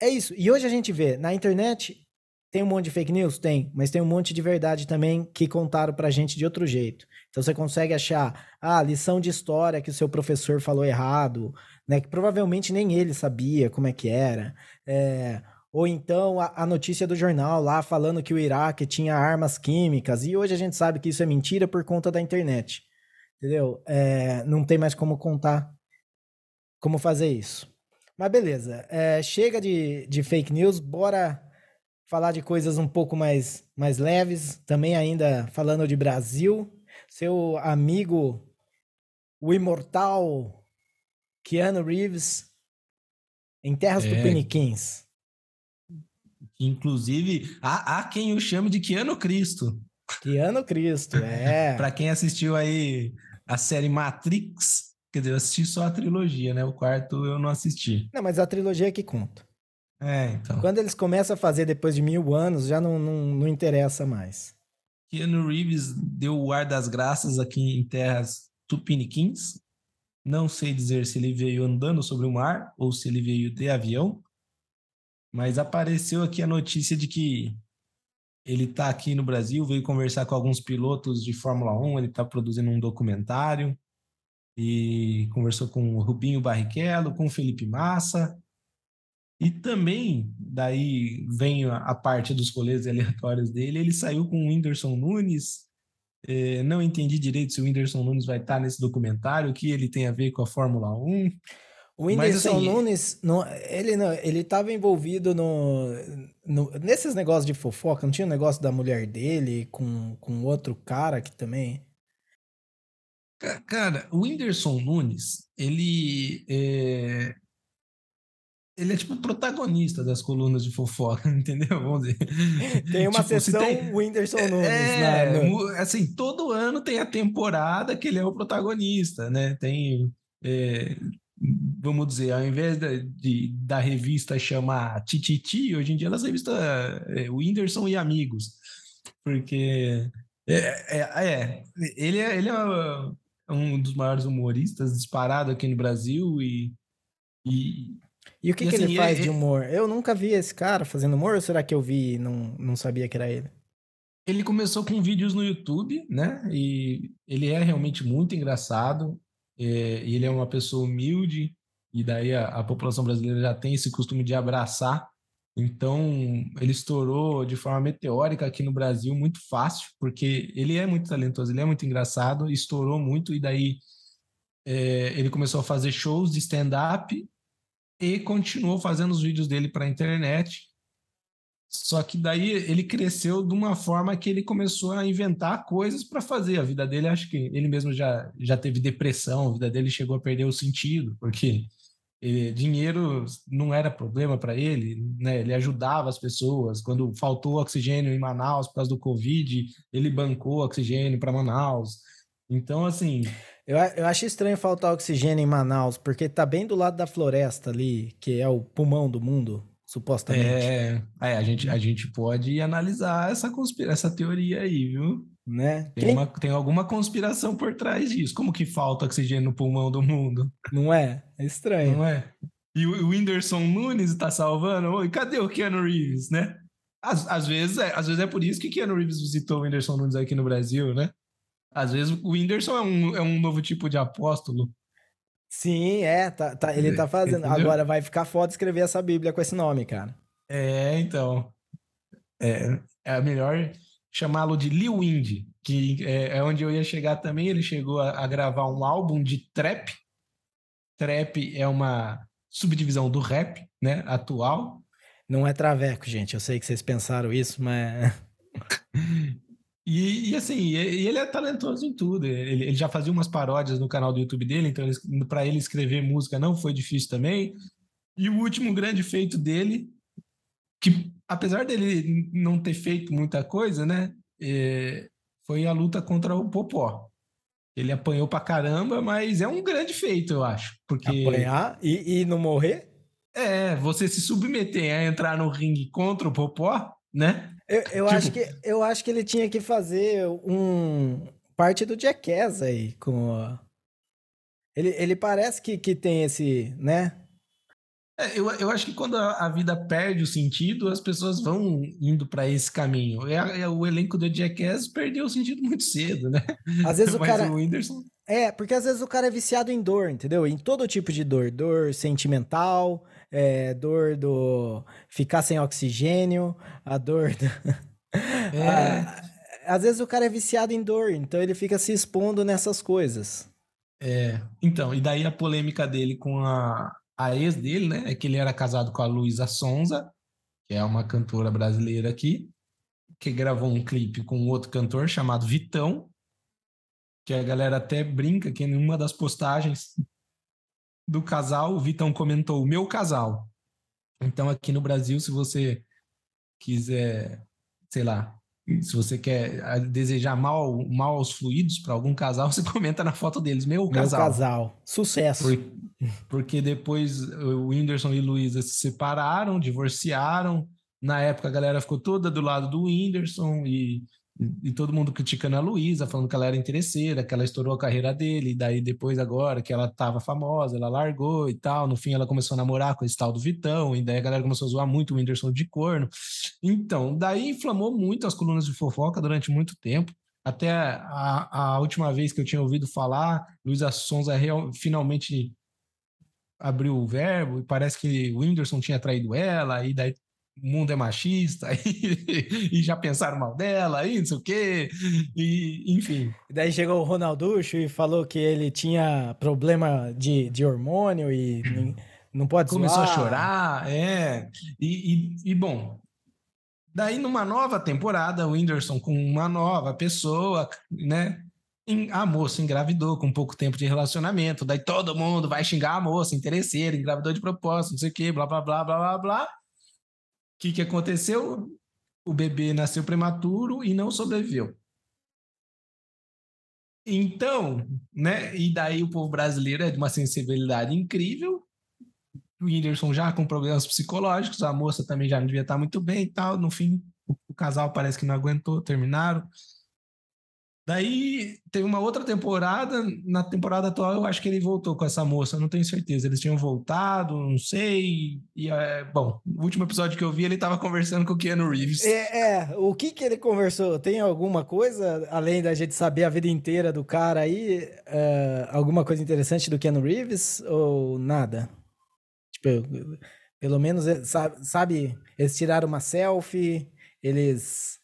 é isso. E hoje a gente vê na internet tem um monte de fake news? Tem, mas tem um monte de verdade também que contaram pra gente de outro jeito. Então você consegue achar, ah, lição de história que o seu professor falou errado, né? Que provavelmente nem ele sabia como é que era. É, ou então a, a, notícia do jornal lá falando que o Iraque tinha armas químicas. E hoje a gente sabe que isso é mentira por conta da internet. Entendeu? É, não tem mais como contar como fazer isso. Mas beleza. É, chega de, de fake news, bora falar de coisas um pouco mais, mais leves. Também ainda falando de Brasil. Seu amigo, o imortal Keanu Reeves, em Terras é. Tupiniquins. Inclusive, há, há quem o chame de Keanu Cristo. Keanu Cristo, é. para quem assistiu aí a série Matrix, Quer dizer, eu assisti só a trilogia, né? O quarto eu não assisti. Não, mas a trilogia é que conta. É, então. Quando eles começam a fazer depois de mil anos, já não, não, não interessa mais. Keanu Reeves deu o ar das graças aqui em terras tupiniquins. Não sei dizer se ele veio andando sobre o mar ou se ele veio de avião, mas apareceu aqui a notícia de que ele está aqui no Brasil, veio conversar com alguns pilotos de Fórmula 1, ele está produzindo um documentário e conversou com o Rubinho Barrichello, com o Felipe Massa. E também, daí vem a, parte dos rolês aleatórios dele, ele saiu com o Whindersson Nunes. É, não entendi direito se o Whindersson Nunes vai estar nesse documentário, o que ele tem a ver com a Fórmula 1. O Whindersson assim, Nunes, não, ele não, ele estava envolvido no, no, nesses negócios de fofoca, não tinha um negócio da mulher dele com, com outro cara que também... Cara, o Whindersson Nunes, ele é, ele é tipo o protagonista das colunas de fofoca, entendeu? Vamos dizer. Tem uma tipo, sessão tem... Whindersson é, Nunes. É, né? assim, todo ano tem a temporada que ele é o protagonista, né? Tem, é, vamos dizer, ao invés de, de, da revista chamar Tititi, hoje em dia ela é a revista é, Whindersson e Amigos, porque é, é, é, ele é, ele é um dos maiores humoristas disparado aqui no Brasil e, e e o que, e que assim, ele faz de humor? Eu nunca vi esse cara fazendo humor, ou será que eu vi e não, não sabia que era ele? Ele começou com vídeos no YouTube, né? E ele é realmente muito engraçado. É, ele é uma pessoa humilde, e daí a, a população brasileira já tem esse costume de abraçar. Então, ele estourou de forma meteórica aqui no Brasil, muito fácil, porque ele é muito talentoso, ele é muito engraçado, estourou muito, e daí é, ele começou a fazer shows de stand-up e continuou fazendo os vídeos dele para a internet. Só que daí ele cresceu de uma forma que ele começou a inventar coisas para fazer. A vida dele, acho que ele mesmo já, já teve depressão, a vida dele chegou a perder o sentido, porque ele, dinheiro não era problema para ele, né? Ele ajudava as pessoas. Quando faltou oxigênio em Manaus por causa do Covid, ele bancou oxigênio para Manaus. Então, assim, eu, eu acho estranho faltar oxigênio em Manaus, porque tá bem do lado da floresta ali, que é o pulmão do mundo, supostamente. É, é a, gente, a gente pode analisar essa, conspira essa teoria aí, viu? Né? Tem, uma, tem alguma conspiração por trás disso. Como que falta oxigênio no pulmão do mundo? Não é? É estranho. Não é? E o Whindersson Nunes está salvando? Oi, cadê o Keanu Reeves, né? Às, às, vezes é, às vezes é por isso que Keanu Reeves visitou o Whindersson Nunes aqui no Brasil, né? Às vezes o Whindersson é um, é um novo tipo de apóstolo. Sim, é, tá, tá ele tá fazendo. Entendeu? Agora vai ficar foda escrever essa Bíblia com esse nome, cara. É, então. É, é melhor chamá-lo de Lil Wind, que é, é, onde eu ia chegar também. Ele chegou a, a gravar um álbum de trap. Trap é uma subdivisão do rap, né, atual. Não é traveco, gente. Eu sei que vocês pensaram isso, mas. E, e, assim, e ele é talentoso em tudo. Ele, ele, já fazia umas paródias no canal do YouTube dele, então para ele escrever música não foi difícil também. E o último grande feito dele, que apesar dele não ter feito muita coisa, né, é, foi a luta contra o Popó. Ele apanhou pra caramba, mas é um grande feito, eu acho. Porque... Apanhar e, e não morrer? É, você se submeter a entrar no ringue contra o Popó, né? Eu, eu tipo... acho que, eu acho que ele tinha que fazer um parte do Jackass aí. Com ele, ele parece que, que tem esse, né? É, eu, eu acho que quando a, a, vida perde o sentido, as pessoas vão indo para esse caminho. É, é, o elenco do Jackass perdeu o sentido muito cedo, né? Às vezes o cara. O Whindersson... É, porque às vezes o cara é viciado em dor, entendeu? Em todo tipo de dor. Dor sentimental, é, dor do ficar sem oxigênio, a dor do... É. a, às vezes o cara é viciado em dor, então ele fica se expondo nessas coisas. É, então, e daí a polêmica dele com a, a ex dele, né? É que ele era casado com a Luísa Sonza, que é uma cantora brasileira aqui, que gravou um clipe com outro cantor chamado Vitão, que a galera até brinca que em uma das postagens do casal, o Vitão comentou o meu casal. Então, aqui no Brasil, se você quiser, sei lá, se você quer ah, desejar mal, mal aos fluidos para algum casal, você comenta na foto deles, meu casal. Meu casal. Sucesso. Por, porque depois o Whindersson e Luísa se separaram, divorciaram. Na época a galera ficou toda do lado do Whindersson e e todo mundo criticando a Luísa, falando que ela era interesseira, que ela estourou a carreira dele, e daí depois agora que ela tava famosa, ela largou e tal, no fim ela começou a namorar com esse tal do Vitão, e daí a galera começou a zoar muito o Whindersson de corno. Então, daí inflamou muito as colunas de fofoca durante muito tempo, até a, a última vez que eu tinha ouvido falar, Luísa Sonza real, finalmente abriu o verbo, e parece que o Whindersson tinha traído ela, e daí o mundo é machista e, e, já pensaram mal dela e não sei o quê, e, enfim. Daí chegou o Ronalducho e falou que ele tinha problema de, de hormônio e não pode Começou zoar. a chorar, é. E, e, e, bom, daí numa nova temporada, o Whindersson com uma nova pessoa, né? A moça engravidou com pouco tempo de relacionamento, daí todo mundo vai xingar a moça, interesseira, engravidou de propósito, não sei o quê, blá, blá, blá, blá, blá, blá que, que aconteceu? O bebê nasceu prematuro e não sobreviveu. Então, né? E daí o povo brasileiro é de uma sensibilidade incrível. O Whindersson já com problemas psicológicos, a moça também já não devia estar muito bem e tal. No fim, o, o casal parece que não aguentou, terminaram. Daí teve uma outra temporada, na temporada atual eu acho que ele voltou com essa moça, não tenho certeza. Eles tinham voltado, não sei. E é, bom, o último episódio que eu vi ele estava conversando com o Keanu Reeves. É, é, o que que ele conversou? Tem alguma coisa além da gente saber a vida inteira do cara aí? É, alguma coisa interessante do Keanu Reeves ou nada? Tipo, pelo menos sabe, sabe eles tiraram uma selfie, eles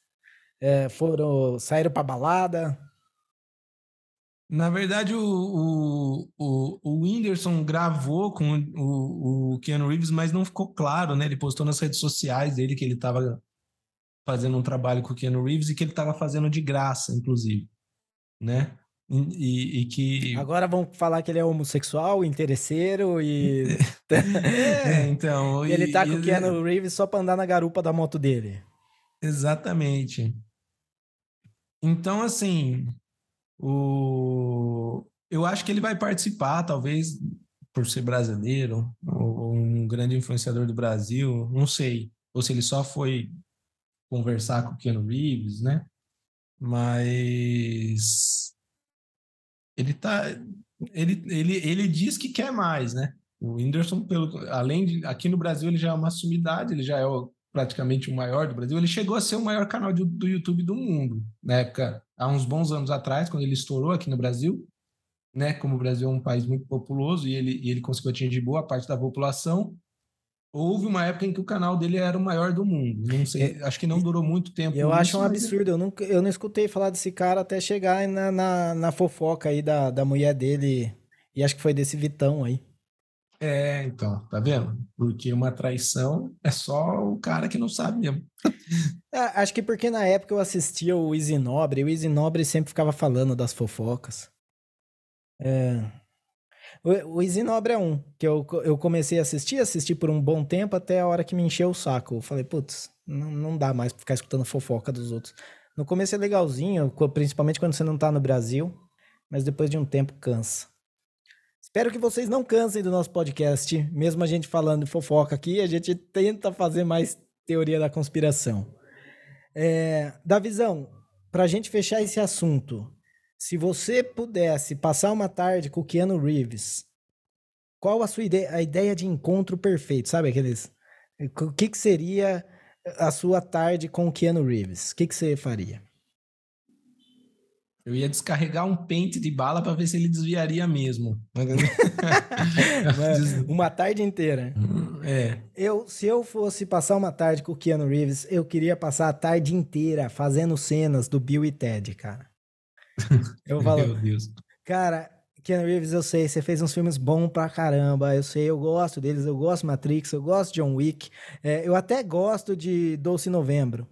é, foram, saíram pra balada. Na verdade, o, o, o, o Whindersson gravou com o, o Keanu Reeves, mas não ficou claro, né? Ele postou nas redes sociais dele que ele estava fazendo um trabalho com o Keanu Reeves e que ele estava fazendo de graça, inclusive, né? E, e, que. Agora vão falar que ele é homossexual, interesseiro e. é, então. e ele tá com o Keanu Reeves só pra andar na garupa da moto dele. Exatamente. Então, assim, o... eu acho que ele vai participar, talvez por ser brasileiro, ou um grande influenciador do Brasil, não sei. Ou se ele só foi conversar com o Keanu Reeves, né? Mas ele tá ele, ele, ele diz que quer mais, né? O Whindersson, pelo, além de aqui no Brasil, ele já é uma sumidade, ele já é o praticamente o maior do Brasil, ele chegou a ser o maior canal de, do YouTube do mundo. Na época, há uns bons anos atrás, quando ele estourou aqui no Brasil, né? Como o Brasil é um país muito populoso e ele, e ele conseguiu atingir boa parte da população, houve uma época em que o canal dele era o maior do mundo. Não sei, é, acho que não durou muito tempo. Eu acho um absurdo. Eu, nunca, eu não escutei falar desse cara até chegar na, na, na fofoca aí da, da mulher dele. E acho que foi desse Vitão aí. É, então, tá vendo? Porque uma traição é só o cara que não sabe mesmo. é, acho que porque na época eu assistia o Easy Nobre, e o Easy Nobre sempre ficava falando das fofocas. É. O, o Easy Nobre é um, que eu, eu comecei a assistir, assisti por um bom tempo, até a hora que me encheu o saco. Eu falei, putz, não, não dá mais pra ficar escutando fofoca dos outros. No começo é legalzinho, principalmente quando você não tá no Brasil, mas depois de um tempo cansa. Espero que vocês não cansem do nosso podcast. Mesmo a gente falando fofoca aqui, a gente tenta fazer mais teoria da conspiração. É, Davizão, para a gente fechar esse assunto, se você pudesse passar uma tarde com o Keanu Reeves, qual a sua ideia, a ideia de encontro perfeito? Sabe aqueles. O que, que seria a sua tarde com o Keanu Reeves? O que, que você faria? Eu ia descarregar um pente de bala para ver se ele desviaria mesmo. uma tarde inteira. É. Eu, se eu fosse passar uma tarde com o Keanu Reeves, eu queria passar a tarde inteira fazendo cenas do Bill e Ted, cara. Eu falo, Meu Deus. Cara, Keanu Reeves, eu sei, você fez uns filmes bons pra caramba, eu sei, eu gosto deles, eu gosto de Matrix, eu gosto de John Wick, é, eu até gosto de Doce Novembro.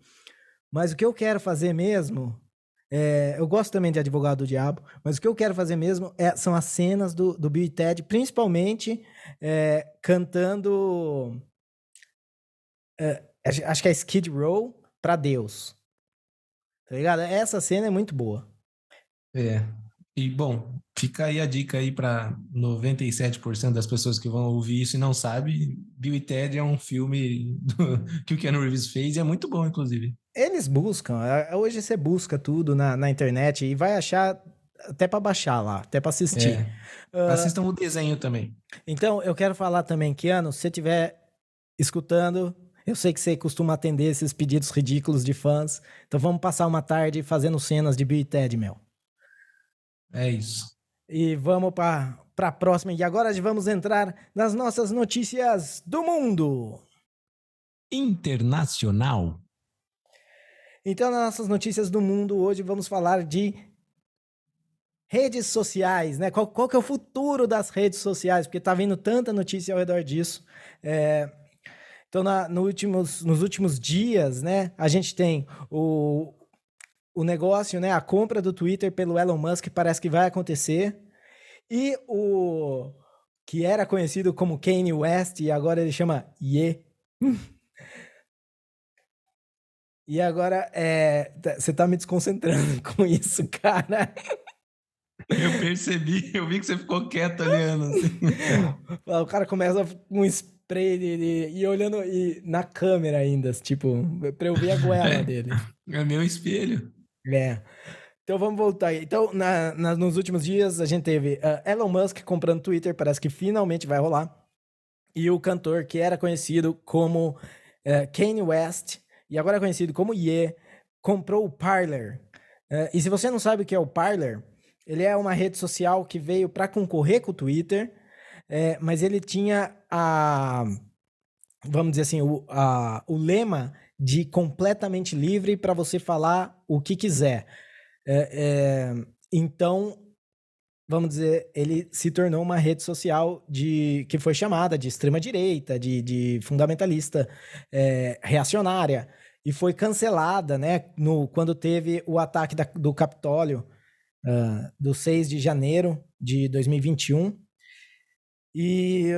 Mas o que eu quero fazer mesmo é, eu gosto também de Advogado do Diabo, mas o que eu quero fazer mesmo é, são as cenas do, do Bill e Ted, principalmente é, cantando. É, acho que é Skid Row para Deus. Tá ligado? Essa cena é muito boa. É. E, bom, fica aí a dica aí para 97% das pessoas que vão ouvir isso e não sabem. Bill e Ted é um filme do, que o Keanu Reeves fez e é muito bom, inclusive. Eles buscam. É, hoje você busca tudo na, na internet e vai achar até para baixar lá, até para assistir. É. Uh, Assistam o desenho também. Então, eu quero falar também, Keanu, se você estiver escutando, eu sei que você costuma atender esses pedidos ridículos de fãs. Então vamos passar uma tarde fazendo cenas de Bill e Ted, meu. É isso. E vamos para a próxima. E agora vamos entrar nas nossas notícias do mundo. Internacional. Então, nas nossas notícias do mundo, hoje vamos falar de redes sociais, né? Qual, qual que é o futuro das redes sociais? Porque tá vindo tanta notícia ao redor disso. É... Então, na, no últimos, nos últimos dias, né, a gente tem o, o negócio, né, a compra do Twitter pelo Elon Musk parece que vai acontecer. E o que era conhecido como Kanye West e agora ele chama Ye. e agora é, você tá me desconcentrando com isso, cara. Eu percebi, eu vi que você ficou quieto olhando. Assim. o cara começa com um spray de, e olhando e, na câmera ainda, tipo, pra eu ver a goela dele. É meu espelho. É. Então vamos voltar. Então, na, na, nos últimos dias, a gente teve uh, Elon Musk comprando Twitter, parece que finalmente vai rolar. E o cantor que era conhecido como uh, Kanye West, e agora é conhecido como Ye, comprou o Parler. Uh, e se você não sabe o que é o Parler, ele é uma rede social que veio para concorrer com o Twitter, é, mas ele tinha a. Vamos dizer assim, o, a, o lema de completamente livre para você falar o que quiser. É, é, então, vamos dizer, ele se tornou uma rede social de que foi chamada de extrema direita, de, de fundamentalista, é, reacionária e foi cancelada, né? No quando teve o ataque da, do Capitólio uh, do 6 de janeiro de 2021 e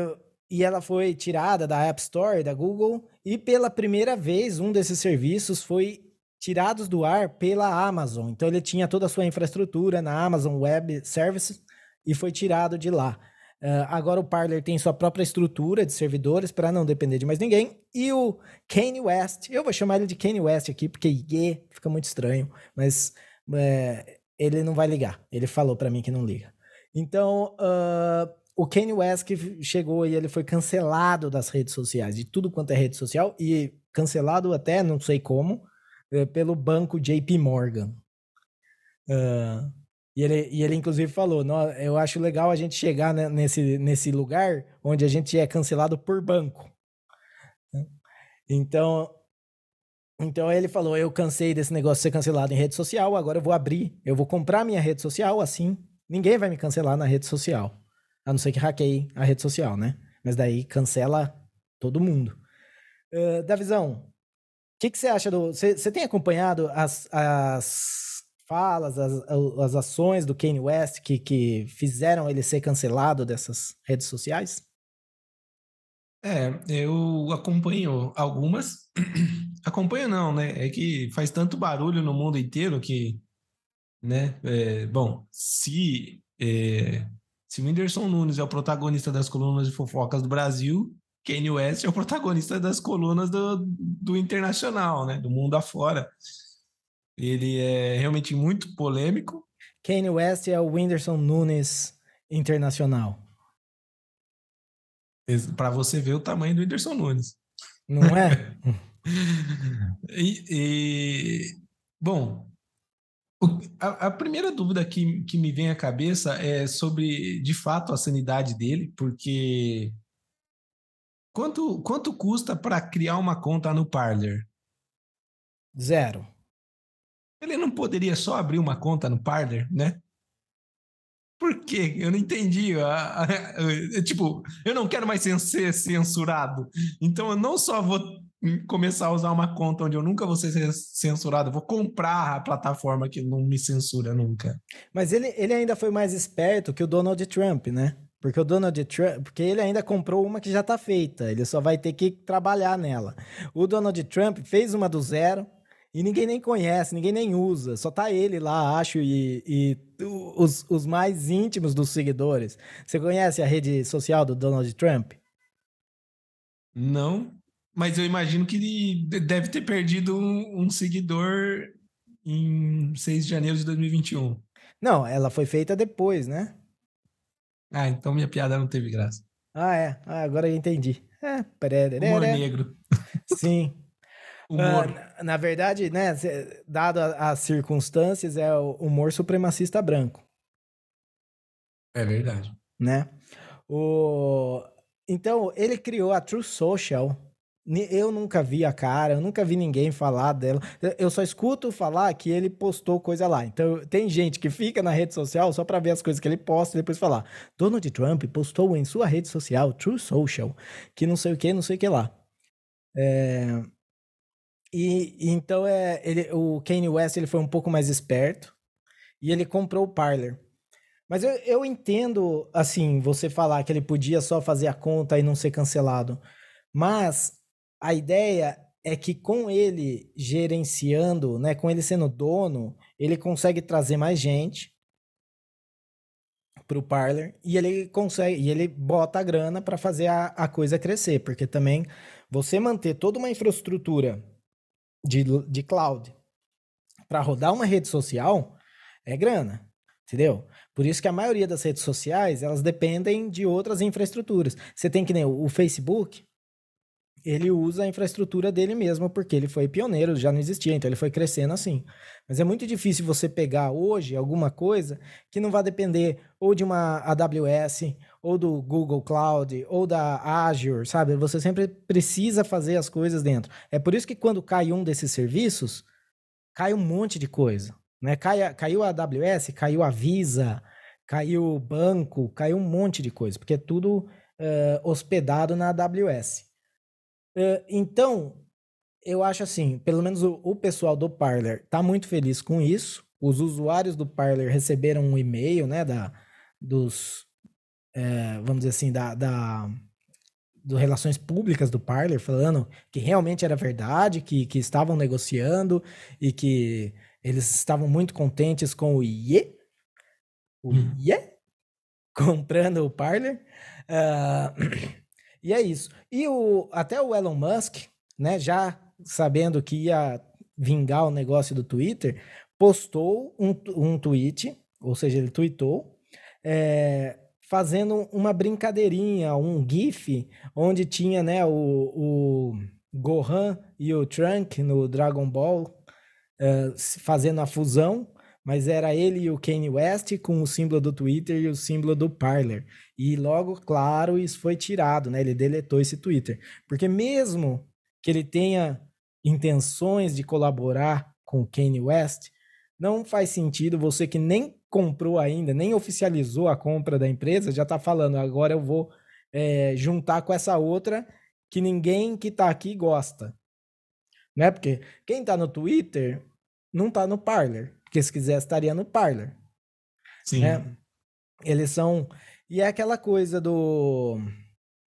e ela foi tirada da App Store da Google e pela primeira vez um desses serviços foi tirados do ar pela Amazon. Então ele tinha toda a sua infraestrutura na Amazon Web Services e foi tirado de lá. Uh, agora o Parler tem sua própria estrutura de servidores para não depender de mais ninguém. E o Kanye West, eu vou chamar ele de Kanye West aqui porque yeah, fica muito estranho, mas é, ele não vai ligar. Ele falou para mim que não liga. Então, uh, o Kanye West chegou e ele foi cancelado das redes sociais, de tudo quanto é rede social, e cancelado até, não sei como, eh, pelo banco JP Morgan. Uh, e, ele, e ele, inclusive, falou: eu acho legal a gente chegar nesse, nesse lugar onde a gente é cancelado por banco. Então, então ele falou: eu cansei desse negócio de ser cancelado em rede social, agora eu vou abrir, eu vou comprar minha rede social, assim ninguém vai me cancelar na rede social. A não ser que hackeie a rede social, né? Mas daí cancela todo mundo. Uh, Davizão, o que, você acha do. Você tem acompanhado as, as falas, as, as ações do Kanye West que, que fizeram ele ser cancelado dessas redes sociais? É, eu acompanho algumas. acompanho não, né? É que faz tanto barulho no mundo inteiro que, né? É, bom, se é, se o Whindersson Nunes é o protagonista das colunas de fofocas do Brasil, Kanye West é o protagonista das colunas do, do internacional, né? Do mundo afora. Ele é realmente muito polêmico. Kanye West é o Whindersson Nunes internacional. Para você ver o tamanho do Whindersson Nunes. Não é? e, e, bom, a, a, primeira dúvida que, que me vem à cabeça é sobre, de fato, a sanidade dele, porque quanto, quanto custa para criar uma conta no Parler? Zero. Ele não poderia só abrir uma conta no Parler, né? Por quê? Eu não entendi. tipo, eu não quero mais ser censurado. Então eu não só vou começar a usar uma conta onde eu nunca vou ser censurado, vou comprar a plataforma que não me censura nunca. Mas ele, ele ainda foi mais esperto que o Donald Trump, né? Porque o Donald Trump, porque ele ainda comprou uma que já está feita, ele só vai ter que trabalhar nela. O Donald Trump fez uma do zero E ninguém nem conhece, ninguém nem usa. Só tá ele lá, acho, e, e os, os mais íntimos dos seguidores. Você conhece a rede social do Donald Trump? Não, mas eu imagino que ele deve ter perdido um, um seguidor em 6 de janeiro de 2021. Não, ela foi feita depois, né? Ah, então minha piada não teve graça. Ah, é. Ah, agora eu entendi. É, Humor negro. Sim. humor. Uh, na verdade, né, dado as circunstâncias, é o humor supremacista branco. É verdade. Né? O... Então, ele criou a True Social, eu nunca vi a cara, eu nunca vi ninguém falar dela. Eu só escuto falar que ele postou coisa lá. Então, tem gente que fica na rede social só para ver as coisas que ele posta e depois falar: Donald Trump postou em sua rede social, True Social, que não sei o que, não sei o que lá. É... E, então, é, ele, o Kanye West ele foi um pouco mais esperto e ele comprou o Parler. Mas eu, eu entendo, assim, você falar que ele podia só fazer a conta e não ser cancelado. Mas a ideia é que com ele gerenciando, né, com ele sendo dono, ele consegue trazer mais gente para o Parler e ele consegue e ele bota a grana para fazer a, a coisa crescer, porque também você manter toda uma infraestrutura de, de cloud para rodar uma rede social é grana, entendeu? Por isso que a maioria das redes sociais elas dependem de outras infraestruturas. Você tem que nem o Facebook, ele usa a infraestrutura dele mesmo, porque ele foi pioneiro, já não existia, então ele foi crescendo assim. Mas é muito difícil você pegar hoje alguma coisa que não vai depender ou de uma AWS, ou do Google Cloud, ou da Azure, sabe? Você sempre precisa fazer as coisas dentro. É por isso que quando cai um desses serviços, cai um monte de coisa. Né? Cai, caiu a AWS, caiu a Visa, caiu o banco, caiu um monte de coisa, porque é tudo uh, hospedado na AWS. Então, eu acho assim, pelo menos o, o, pessoal do Parler tá muito feliz com isso. Os usuários do Parler receberam um e-mail, né, da, dos, é, vamos dizer assim, da, da do relações públicas do Parler, falando que realmente era verdade, que, que estavam negociando e que eles estavam muito contentes com o IE, o hum. IE, comprando o Parler. Uh, E é isso. E o, até o Elon Musk, né, já sabendo que ia vingar o negócio do Twitter, postou um, um tweet, ou seja, ele tweetou, é, fazendo uma brincadeirinha, um GIF, onde tinha né, o, o Gohan e o Trunk no Dragon Ball é, fazendo a fusão, mas era ele e o Kanye West com o símbolo do Twitter e o símbolo do Parler. E logo, claro, isso foi tirado, né? Ele deletou esse Twitter. Porque mesmo que ele tenha intenções de colaborar com o Kanye West, não faz sentido você que nem comprou ainda, nem oficializou a compra da empresa, já tá falando, agora eu vou é, juntar com essa outra que ninguém que tá aqui gosta. Né? Porque quem tá no Twitter não tá no Parler. Porque se quisesse, estaria no Parler. Sim. Né? Eles são. E é aquela coisa do.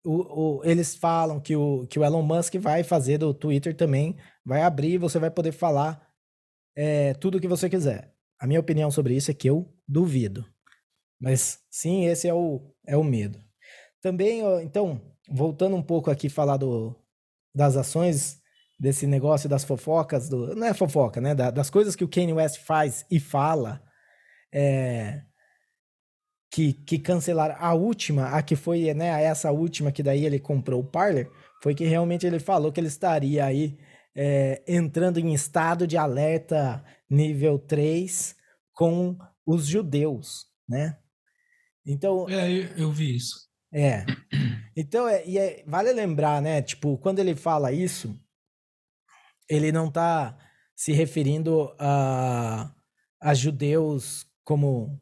O, o, eles falam que o, que o Elon Musk vai fazer do Twitter também. Vai abrir e você vai poder falar é, tudo o que você quiser. A minha opinião sobre isso é que eu duvido. Mas sim, esse é o, é o medo. Também, então, voltando um pouco aqui falar do, das ações desse negócio das fofocas, do, não é fofoca, né? Da, das coisas que o Kanye West faz e fala, é, que, que cancelaram. A última, a que foi, né? Essa última que daí ele comprou o Parler, foi que realmente ele falou que ele estaria aí é, entrando em estado de alerta nível 3 com os judeus, né? Então. É, eu, eu vi isso. É. Então, é, e é, vale lembrar, né? Tipo, quando ele fala isso, ele não está se referindo a, a judeus como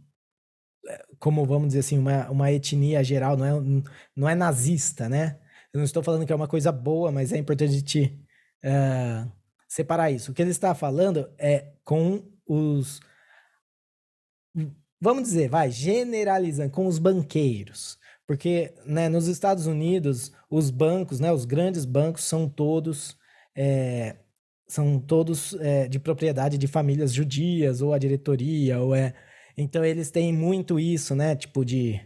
como vamos dizer assim uma, uma etnia geral não é não é nazista né? Eu não estou falando que é uma coisa boa mas é importante te uh, separar isso. O que ele está falando é com os vamos dizer vai generalizando com os banqueiros. Porque né, nos Estados Unidos os bancos né os grandes bancos são todos é, são todos é, de propriedade de famílias judias, ou a diretoria, ou é. Então eles têm muito isso, né? Tipo, de,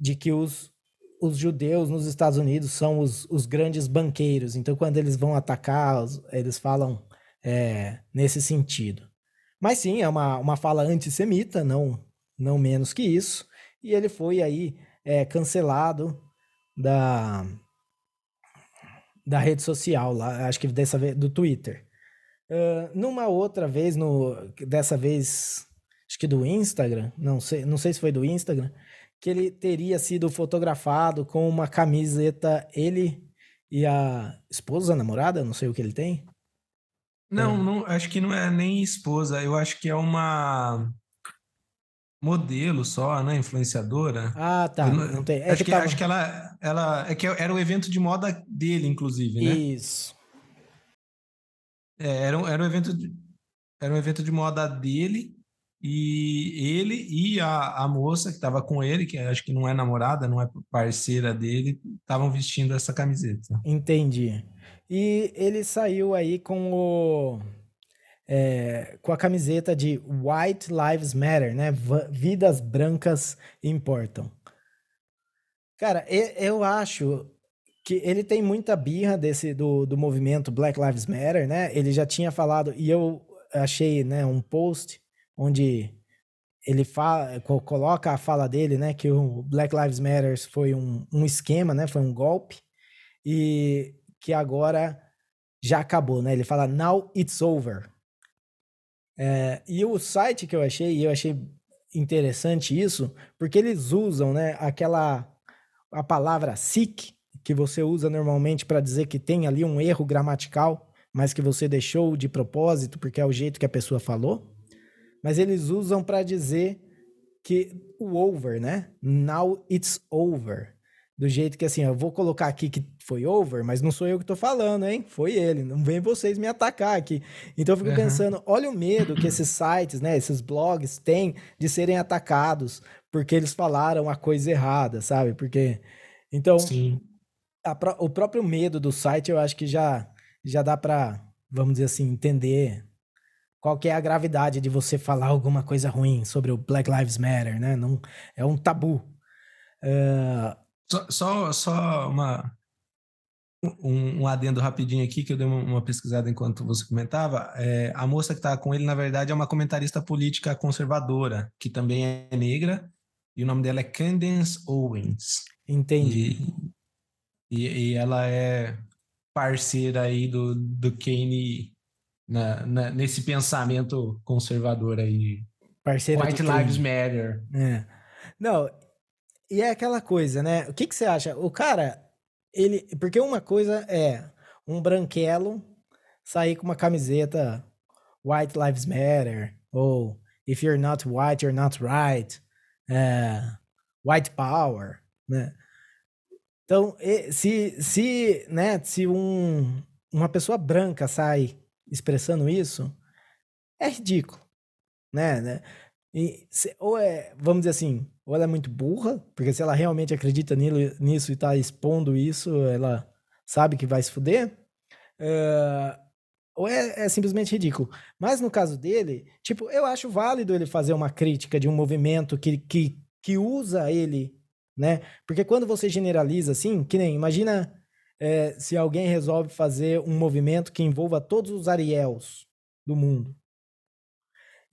de que os, os judeus nos Estados Unidos são os, os grandes banqueiros. Então, quando eles vão atacar, eles falam é, nesse sentido. Mas sim, é uma, uma fala antissemita, não, não menos que isso. E ele foi aí é, cancelado da, da rede social, lá, acho que dessa vez do Twitter. Uh, numa outra vez, no, dessa vez, acho que do Instagram, não sei, não sei se foi do Instagram, que ele teria sido fotografado com uma camiseta, ele e a esposa, a namorada, não sei o que ele tem. Não, é. não, acho que não é nem esposa, eu acho que é uma modelo só, né? Influenciadora. Ah, tá. Não, não tem. É acho, que, que tava... acho que ela, ela. É que era o evento de moda dele, inclusive, né? Isso. É, era, um, era um evento de, era um evento de moda dele e ele e a, a moça que estava com ele, que acho que não é namorada, não é parceira dele, estavam vestindo essa camiseta. Entendi. E ele saiu aí com o é, com a camiseta de White Lives Matter, né? Vidas brancas importam. Cara, eu acho que ele tem muita birra desse do, do movimento Black Lives Matter, né? Ele já tinha falado e eu achei, né, um post onde ele fala, coloca a fala dele, né, que o Black Lives Matter foi um, um esquema, né, foi um golpe e que agora já acabou, né? Ele fala now it's over. É, e o site que eu achei, e eu achei interessante isso, porque eles usam, né, aquela a palavra sick que você usa normalmente para dizer que tem ali um erro gramatical, mas que você deixou de propósito porque é o jeito que a pessoa falou. Mas eles usam para dizer que o over, né? Now it's over. Do jeito que assim, eu vou colocar aqui que foi over, mas não sou eu que tô falando, hein? Foi ele. Não vem vocês me atacar aqui. Então eu fico uhum. pensando, olha o medo que esses sites, né, esses blogs têm de serem atacados porque eles falaram a coisa errada, sabe? Porque então a, o próprio medo do site eu acho que já já dá para, vamos dizer assim, entender qual que é a gravidade de você falar alguma coisa ruim sobre o Black Lives Matter, né? Não é um tabu. Uh, só, só, só uma, um, um, adendo rapidinho aqui, que eu dei uma, uma pesquisada enquanto você comentava. É, a moça que está com ele, na verdade, é uma comentarista política conservadora, que também é negra, e o nome dela é Candace Owens. Entendi. E, e, e ela é parceira aí do, do Kane na, na, nesse pensamento conservador aí. Parceira White Lives Matter. É. Não, e é aquela coisa, né? O que, que você acha? O cara, ele. Porque uma coisa é um branquelo sair com uma camiseta White Lives Matter, ou If you're not white, you're not right, é, White Power, né? Então, se, se, né, se um, uma pessoa branca sai expressando isso, é ridículo, né? E, se, ou é, vamos dizer assim, ou ela é muito burra, porque se ela realmente acredita nisso e tá expondo isso, ela sabe que vai se fuder. Uh, ou é, é, simplesmente ridículo. Mas no caso dele, tipo, eu acho válido ele fazer uma crítica de um movimento que, que, que usa ele, né? Porque quando você generaliza assim, que nem, imagina é, se alguém resolve fazer um movimento que envolva todos os Ariels do mundo.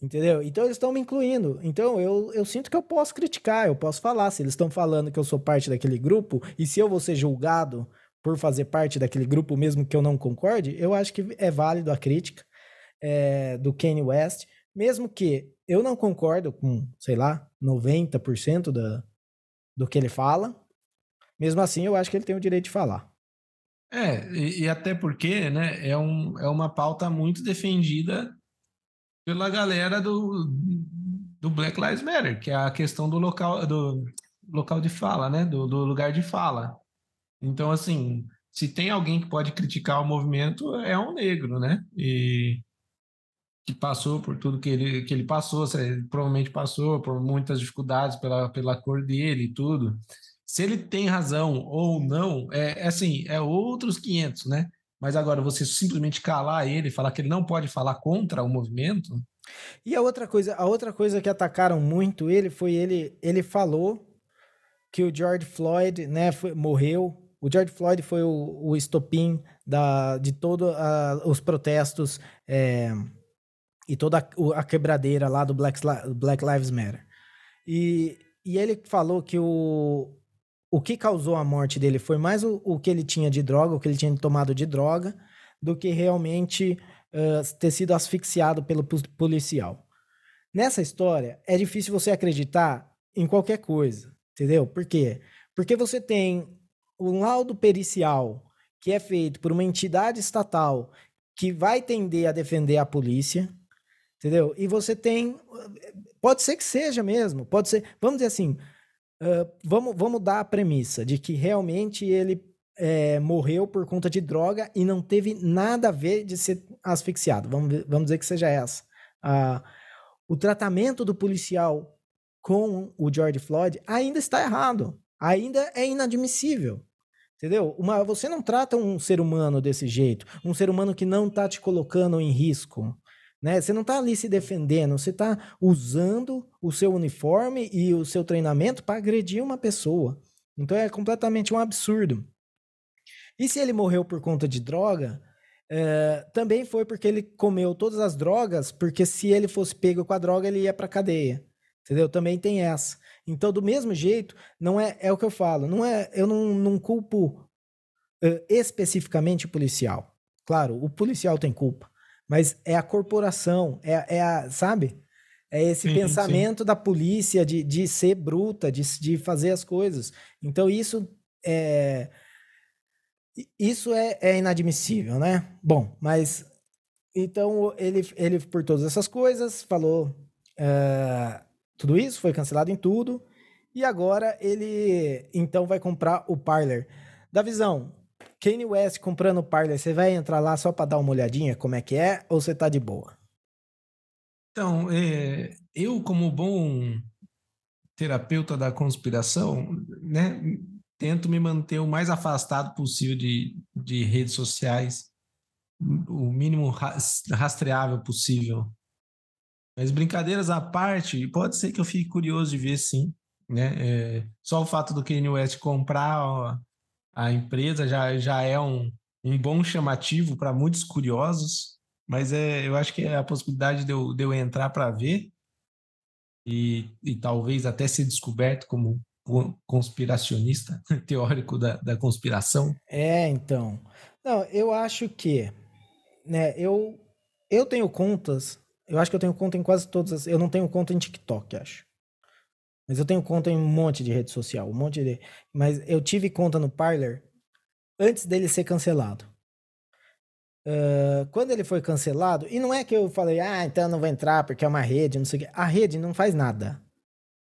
Entendeu? Então eles estão me incluindo. Então eu, eu sinto que eu posso criticar, eu posso falar. Se eles estão falando que eu sou parte daquele grupo, e se eu vou ser julgado por fazer parte daquele grupo, mesmo que eu não concorde, eu acho que é válido a crítica é, do Kanye West, mesmo que eu não concordo com, sei lá, 90% da, do que ele fala. Mesmo assim, eu acho que ele tem o direito de falar. É, e, e até porque né, é, um, é uma pauta muito defendida pela galera do, do Black Lives Matter, que é a questão do local, do local de fala, né? Do, do lugar de fala. Então, assim, se tem alguém que pode criticar o movimento, é um negro, né? E que passou por tudo que ele, que ele passou, provavelmente passou por muitas dificuldades pela, pela cor dele e tudo. Se ele tem razão ou não, é, é assim, é outros 500, né? Mas agora você simplesmente calar ele, falar que ele não pode falar contra o movimento. E a outra coisa, a outra coisa que atacaram muito ele foi ele, ele falou que o George Floyd, né, foi, morreu. O George Floyd foi o, o estopim da, de todos os protestos é, e toda a, a, quebradeira lá do Black, Black Lives Matter. E, e ele falou que o, o que causou a morte dele foi mais o, o que ele tinha de droga, o que ele tinha tomado de droga, do que realmente uh, ter sido asfixiado pelo policial. Nessa história, é difícil você acreditar em qualquer coisa, entendeu? Por quê? Porque você tem um laudo pericial que é feito por uma entidade estatal que vai tender a defender a polícia, entendeu? E você tem. Pode ser que seja mesmo, pode ser. Vamos dizer assim, Vamos, vamos dar a premissa de que realmente ele é, morreu por conta de droga e não teve nada a ver de ser asfixiado. Vamos, vamos dizer que seja essa. Uh, o tratamento do policial com o George Floyd ainda está errado. Ainda é inadmissível. Entendeu? Uma, você não trata um ser humano desse jeito. Um ser humano que não está te colocando em risco. Né? Você não está ali se defendendo, você está usando o seu uniforme e o seu treinamento para agredir uma pessoa. Então é completamente um absurdo. E se ele morreu por conta de droga, é, também foi porque ele comeu todas as drogas, porque se ele fosse pego com a droga, ele ia para cadeia. Entendeu? Também tem essa. Então, do mesmo jeito, não é, é o que eu falo, não é, eu não, não culpo uh, especificamente o policial. Claro, o policial tem culpa mas é a corporação, é, é a, sabe? É esse sim, pensamento sim. da polícia de, de ser bruta, de, de fazer as coisas. Então, isso é. Isso é, é inadmissível, né? Bom, mas. Então, ele, ele, por todas essas coisas, falou uh, tudo isso, foi cancelado em tudo. E agora ele, então, vai comprar o Parler. Da visão, Kanye West comprando Parler, você vai entrar lá só para dar uma olhadinha como é que é ou você tá de boa? Então, é, eu como bom terapeuta da conspiração, né, tento me manter o mais afastado possível de, de redes sociais, o mínimo rastreável possível. Mas brincadeiras à parte, pode ser que eu fique curioso de ver sim, né? É, só o fato do Kanye West comprar ó, a empresa já, já é um, um bom chamativo para muitos curiosos, mas é, eu acho que é a possibilidade de eu, de eu entrar para ver e, e talvez até ser descoberto como conspiracionista, teórico da, da conspiração. É, então. Não, eu acho que, né, eu, eu tenho contas, eu acho que eu tenho conta em quase todas as, eu não tenho conta em TikTok, acho. Mas eu tenho conta em um monte de rede social, um monte de. Mas eu tive conta no Parler antes dele ser cancelado. Uh, quando ele foi cancelado, e não é que eu falei, ah, então não vou entrar porque é uma rede, não sei o quê. A rede não faz nada.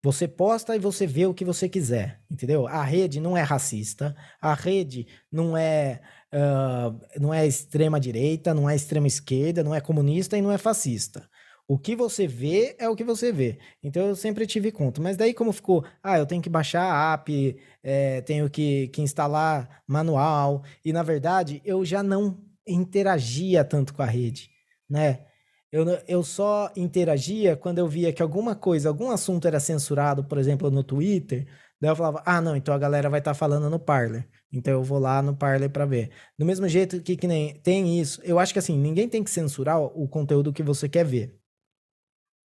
Você posta e você vê o que você quiser, entendeu? A rede não é racista, a rede não é, uh, não é extrema direita, não é extrema esquerda, não é comunista e não é fascista. O que você vê é o que você vê. Então eu sempre tive conta. Mas daí, como ficou, ah, eu tenho que baixar a app, é, tenho que, que instalar manual. E na verdade, eu já não interagia tanto com a rede, né? Eu, eu só interagia quando eu via que alguma coisa, algum assunto era censurado, por exemplo, no Twitter. Daí eu falava, ah, não, então a galera vai estar tá falando no Parler. Então eu vou lá no Parler para ver. Do mesmo jeito que, que nem tem isso, eu acho que assim, ninguém tem que censurar o conteúdo que você quer ver.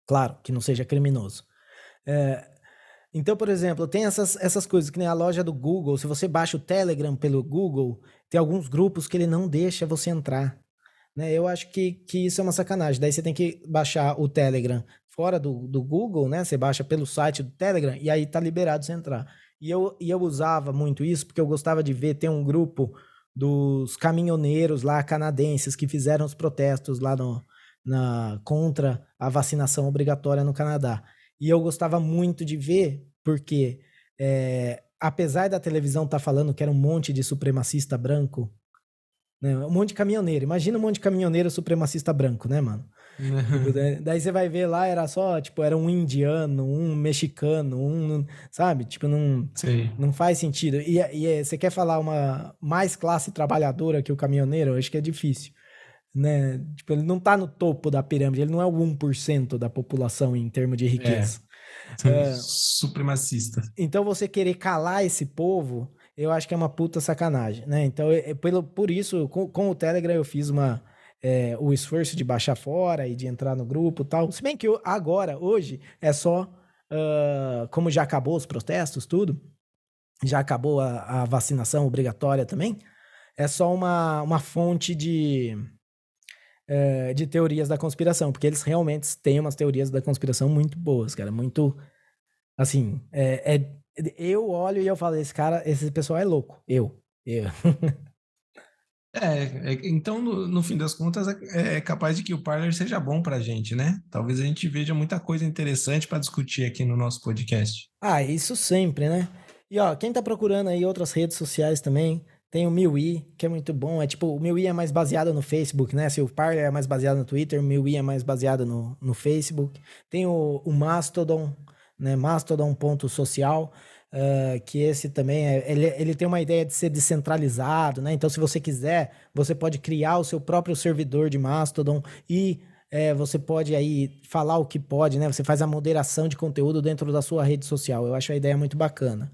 Claro, que não seja criminoso. É, então, por exemplo, tem essas, essas coisas que nem a loja do Google. Se você baixa o Telegram pelo Google, tem alguns grupos que ele não deixa você entrar. Né? Eu acho que, que isso é uma sacanagem. Daí você tem que baixar o Telegram fora do, do Google, né? Você baixa pelo site do Telegram e aí tá liberado você entrar. E eu, e eu usava muito isso porque eu gostava de ver, tem um grupo dos caminhoneiros lá canadenses que fizeram os protestos lá no, na, contra a vacinação obrigatória no Canadá. E eu gostava muito de ver, porque é, apesar da televisão estar tá falando que era um monte de supremacista branco, Né? Um monte de caminhoneiro. Imagina um monte de caminhoneiro supremacista branco, né, mano? Tipo, daí você vai ver lá, era só, tipo, era um indiano, um mexicano, um, sabe? Tipo, não, não faz sentido. E, e é, você quer falar uma mais classe trabalhadora que o caminhoneiro? Eu acho que é difícil. Né? Tipo, ele não tá no topo da pirâmide, ele não é o 1% da população em termos de riqueza. É. é. Supremacista. Então você querer calar esse povo, eu acho que é uma puta sacanagem, né? Então, é, pelo, por isso, com, com o Telegram eu fiz uma é, o esforço de baixar fora e de entrar no grupo tal. Se bem que eu, agora, hoje, é só. Uh, como já acabou os protestos, tudo, já acabou a, a, vacinação obrigatória também, é só uma, uma fonte de, uh, de teorias da conspiração, porque eles realmente têm umas teorias da conspiração muito boas, cara, muito. Assim, é, é eu olho e eu falo, esse cara, esse pessoal é louco. Eu. Eu. É, é, então, no, no, fim das contas, é, é, capaz de que o Parler seja bom para a gente, né? Talvez a gente veja muita coisa interessante para discutir aqui no nosso podcast. Ah, isso sempre, né? E ó, quem tá procurando aí outras redes sociais também, tem o MiuI, que é muito bom. É tipo, o MiuI é mais baseado no Facebook, né? Se o Parler é mais baseado no Twitter, o MiuI é mais baseado no, no Facebook. Tem o, o Mastodon, né? Mastodon.social. Uh, que esse também é, ele, ele tem uma ideia de ser descentralizado, né? Então, se você quiser, você pode criar o seu próprio servidor de Mastodon e é, você pode aí falar o que pode, né? Você faz a moderação de conteúdo dentro da sua rede social. Eu acho a ideia muito bacana.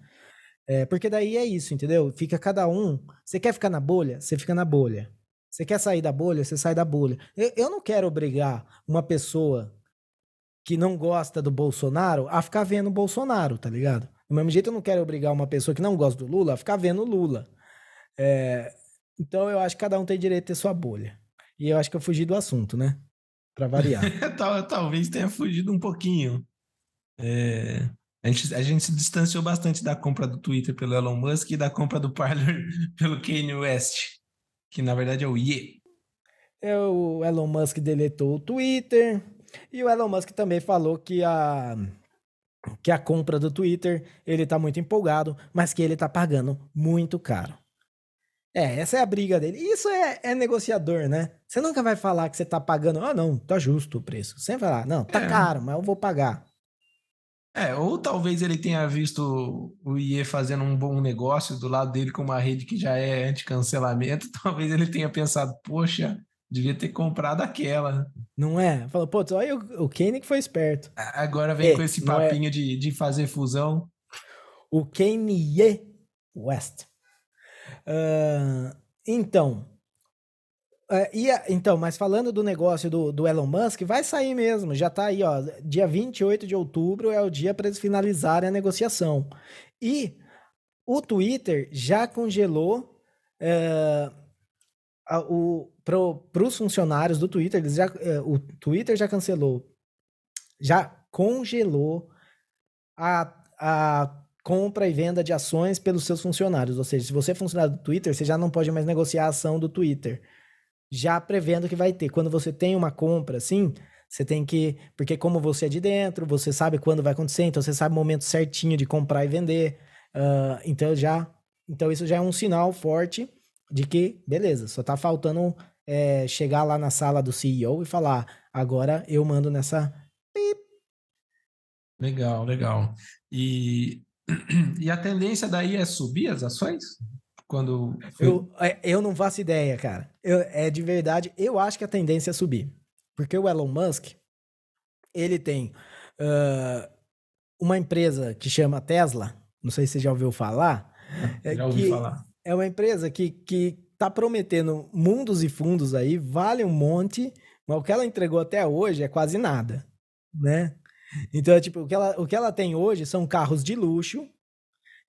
É, porque daí é isso, entendeu? Fica cada um. Você quer ficar na bolha? Você fica na bolha. Você quer sair da bolha? Você sai da bolha. Eu, eu não quero obrigar uma pessoa que não gosta do Bolsonaro a ficar vendo o Bolsonaro, tá ligado? Do mesmo jeito, eu não quero obrigar uma pessoa que não gosta do Lula a ficar vendo o Lula. É, então, eu acho que cada um tem direito de ter sua bolha. E eu acho que eu fugi do assunto, né? Para variar. Talvez tenha fugido um pouquinho. É, a, gente, a gente se distanciou bastante da compra do Twitter pelo Elon Musk e da compra do Parler pelo Kanye West, que na verdade é o Ye. É, o Elon Musk deletou o Twitter. E o Elon Musk também falou que a que a compra do Twitter, ele tá muito empolgado, mas que ele tá pagando muito caro. É, essa é a briga dele. Isso é, é negociador, né? Você nunca vai falar que você tá pagando, ah, não, tá justo o preço. Você vai falar, não, tá é. caro, mas eu vou pagar. É, ou talvez ele tenha visto o IE fazendo um bom negócio do lado dele com uma rede que já é anti-cancelamento. Talvez ele tenha pensado, poxa, Devia ter comprado aquela. Não é? Falou, pô, olha o, o Kane que foi esperto. Agora vem é, com esse é. papinho é... de, de fazer fusão. O Kanye West. Uh, então. Uh, e então, mas falando do negócio do, do Elon Musk, vai sair mesmo. Já tá aí, ó. Dia 28 de outubro é o dia para eles finalizarem a negociação. E o Twitter já congelou. Uh, a, o, para os funcionários do Twitter, eles já, é, o Twitter já cancelou, já congelou a, a compra e venda de ações pelos seus funcionários. Ou seja, se você é funcionário do Twitter, você já não pode mais negociar a ação do Twitter. Já prevendo que vai ter. Quando você tem uma compra, assim, você tem que. Porque, como você é de dentro, você sabe quando vai acontecer, então você sabe o momento certinho de comprar e vender. Uh, então já. Então, isso já é um sinal forte de que, beleza, só tá faltando é, chegar lá na sala do CEO e falar: agora eu mando nessa. Legal, legal. E, e a tendência daí é subir as ações? Quando. Eu, é, eu não faço ideia, cara. Eu, é de verdade, eu acho que a tendência é subir. Porque o Elon Musk, ele tem uh, uma empresa que chama Tesla, não sei se você já ouviu falar. Já ouvi falar. É uma empresa que, que tá prometendo mundos e fundos aí, vale um monte, mas o que ela entregou até hoje é quase nada, né? Então, tipo, o que ela, o que ela tem hoje são carros de luxo,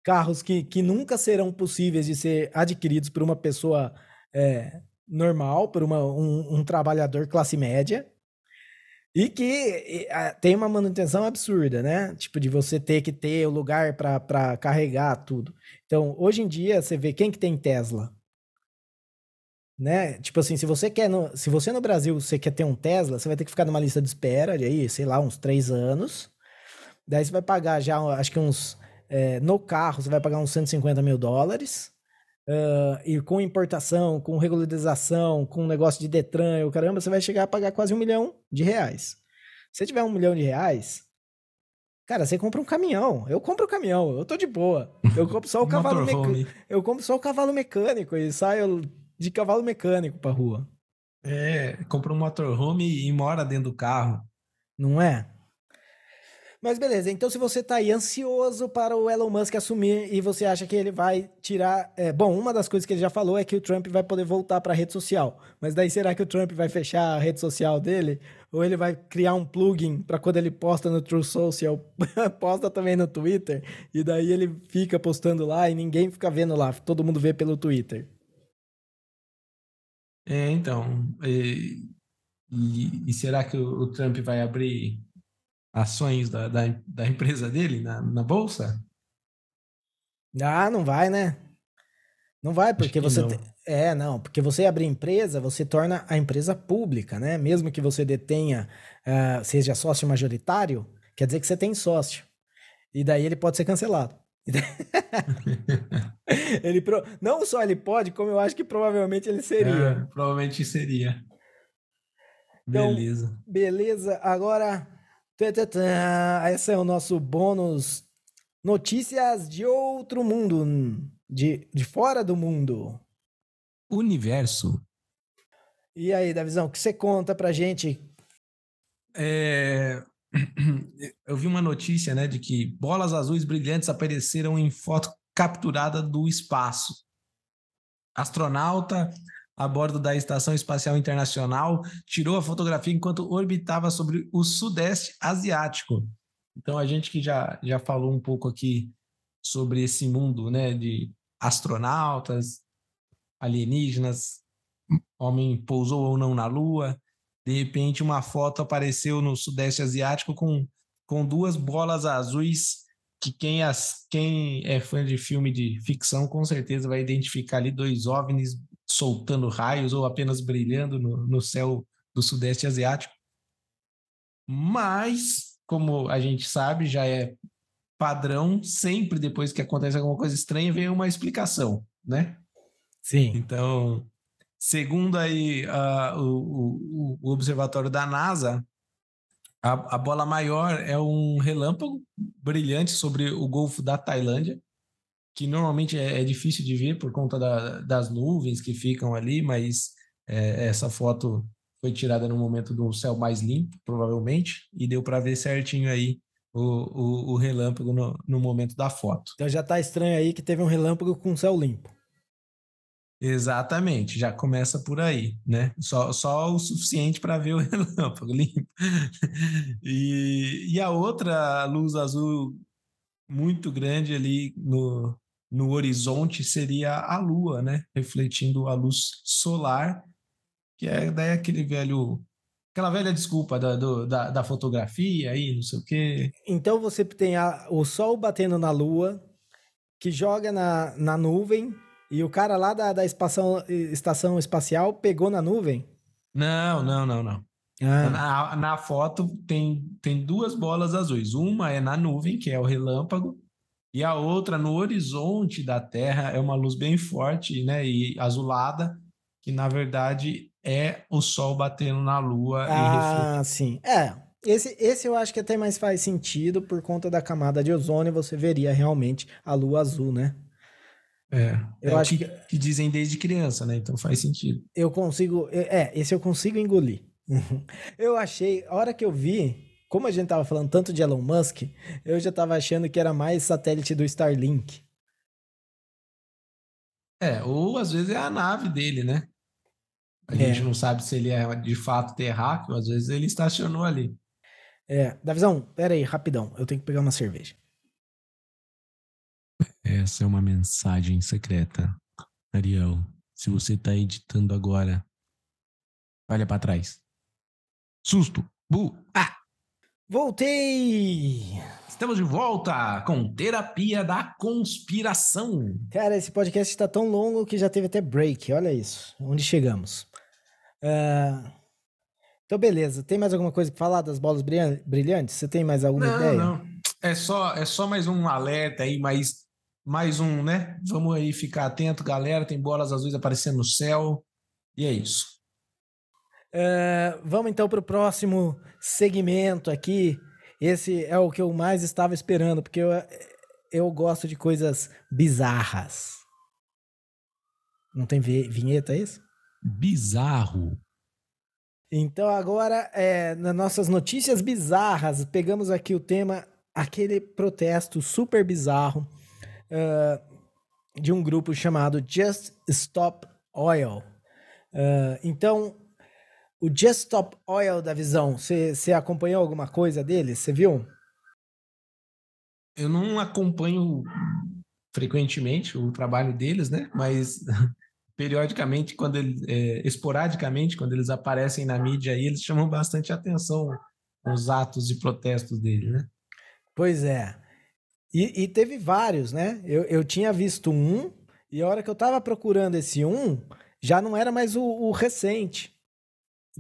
carros que, que nunca serão possíveis de ser adquiridos por uma pessoa é, normal, por uma, um, um, trabalhador classe média, e que e, tem uma manutenção absurda, né? Tipo, de você ter que ter o lugar para carregar tudo. Então, hoje em dia, você vê quem que tem Tesla? né? Tipo assim, se você quer, no, se você no Brasil você quer ter um Tesla, você vai ter que ficar numa lista de espera de aí, sei lá, uns três anos. Daí você vai pagar já, acho que uns, é, no carro você vai pagar uns 150 mil dólares. uh, e com importação, com regularização, com negócio de Detran, o caramba, você vai chegar a pagar quase um milhão de reais. Se tiver um milhão de reais, cara, você compra um caminhão. Eu compro o um caminhão, eu tô de boa. Eu compro só o cavalo mecânico. Eu compro só o cavalo mecânico e saio de cavalo mecânico pra rua. É, compra um motorhome e mora dentro do carro. Não é? Mas beleza, então se você tá aí ansioso para o Elon Musk assumir e você acha que ele vai tirar. É, bom, uma das coisas que ele já falou é que o Trump vai poder voltar para a rede social. Mas daí será que o Trump vai fechar a rede social dele? Ou ele vai criar um plugin para quando ele posta no True Social, posta também no Twitter? E daí ele fica postando lá e ninguém fica vendo lá, todo mundo vê pelo Twitter. É, então. E, e, e será que o, o Trump vai abrir ações da, da, da empresa dele na, na bolsa? Ah, não vai, né? Não vai, porque você. Não. Te... É, não, porque você abrir empresa, você torna a empresa pública, né? Mesmo que você detenha, uh, seja sócio majoritário, quer dizer que você tem sócio. E daí ele pode ser cancelado. ele pro... Não só ele pode, como eu acho que provavelmente ele seria. É, provavelmente seria. Então, beleza. Beleza, agora esse é o nosso bônus notícias de outro mundo, de, de fora do mundo. Universo. E aí, Davizão, o que você conta pra gente? É... Eu vi uma notícia, né, de que bolas azuis brilhantes apareceram em foto capturada do espaço. Astronauta a bordo da Estação Espacial Internacional, tirou a fotografia enquanto orbitava sobre o Sudeste Asiático. Então, a gente que já, já falou um pouco aqui sobre esse mundo né, de astronautas, alienígenas, homem pousou ou não na Lua, de repente uma foto apareceu no Sudeste Asiático com, com duas bolas azuis que quem, as, quem é fã de filme de ficção com certeza vai identificar ali dois OVNIs soltando raios ou apenas brilhando no, no céu do Sudeste Asiático. Mas, como a gente sabe, já é padrão, sempre depois que acontece alguma coisa estranha, vem uma explicação, né? Sim. Então, segundo aí uh, o, o, observatório da NASA, a, a bola maior é um relâmpago brilhante sobre o Golfo da Tailândia, que normalmente é, é difícil de ver por conta da, das nuvens que ficam ali, mas é, essa foto foi tirada no momento do céu mais limpo, provavelmente, e deu para ver certinho aí o, o, o relâmpago no, no, momento da foto. Então já tá estranho aí que teve um relâmpago com céu limpo. Exatamente, já começa por aí, né? Só, só o suficiente para ver o relâmpago limpo. e, e a outra luz azul muito grande ali no, no horizonte seria a Lua, né? Refletindo a luz solar, que é daí aquele velho. Aquela velha desculpa da, do, da, da, fotografia aí, não sei o quê. Então você tem a, o Sol batendo na Lua, que joga na, na nuvem, e o cara lá da, da estação, estação espacial pegou na nuvem? Não, não, não, não. Ah. Na, na foto tem, tem duas bolas azuis. Uma é na nuvem, que é o relâmpago, e a outra no horizonte da Terra é uma luz bem forte, né, e azulada, que na verdade é o Sol batendo na Lua. Ah, sim. É. Esse, esse eu acho que até mais faz sentido por conta da camada de ozônio, você veria realmente a Lua azul, né? É, eu é acho que, que, que dizem desde criança, né? Então faz sentido. Eu consigo, é, esse eu consigo engolir. eu achei, a hora que eu vi, como a gente tava falando tanto de Elon Musk, eu já tava achando que era mais satélite do Starlink. É, ou às vezes é a nave dele, né? A é. gente não sabe se ele é de fato terráqueo, às vezes ele estacionou ali. É, Davizão, pera aí, rapidão, eu tenho que pegar uma cerveja. Essa é uma mensagem secreta. Ariel, se você tá editando agora, olha para trás. Susto! Bu! Ah! Voltei! Estamos de volta com Terapia da Conspiração. Cara, esse podcast está tão longo que já teve até break. Olha isso, onde chegamos. Uh... Então, beleza. Tem mais alguma coisa para falar das bolas brilhantes? Você tem mais alguma não, ideia? Não, É só, é só mais um alerta aí, mas mais um, né? Vamos aí ficar atento, galera. Tem bolas azuis aparecendo no céu. E é isso. É, vamos então para o próximo segmento aqui. Esse é o que eu mais estava esperando, porque eu, eu gosto de coisas bizarras. Não tem vinheta é isso? Bizarro. Então agora, é, nas nossas notícias bizarras, pegamos aqui o tema, aquele protesto super bizarro uh, de um grupo chamado Just Stop Oil. Uh, então, o Just Stop Oil da Visão, você acompanhou alguma coisa dele? Você viu? Eu não acompanho frequentemente o trabalho deles, né? Mas periodicamente, quando eles, é, esporadicamente, quando eles aparecem na mídia aí, eles chamam bastante atenção os atos e protestos dele, né? Pois é. E, e, teve vários, né? Eu, eu tinha visto um, e a hora que eu tava procurando esse um, já não era mais o, o recente.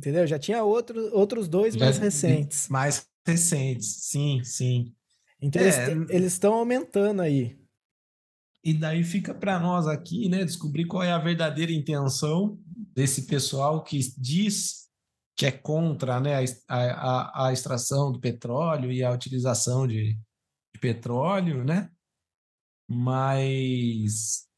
Entendeu? Já tinha outro, outros dois já, mais recentes. Mais recentes, sim, sim. Então é, eles estão aumentando aí. E daí fica para nós aqui, né, descobrir qual é a verdadeira intenção desse pessoal que diz que é contra né, a, a, a extração do petróleo e a utilização de, de petróleo, né? Mas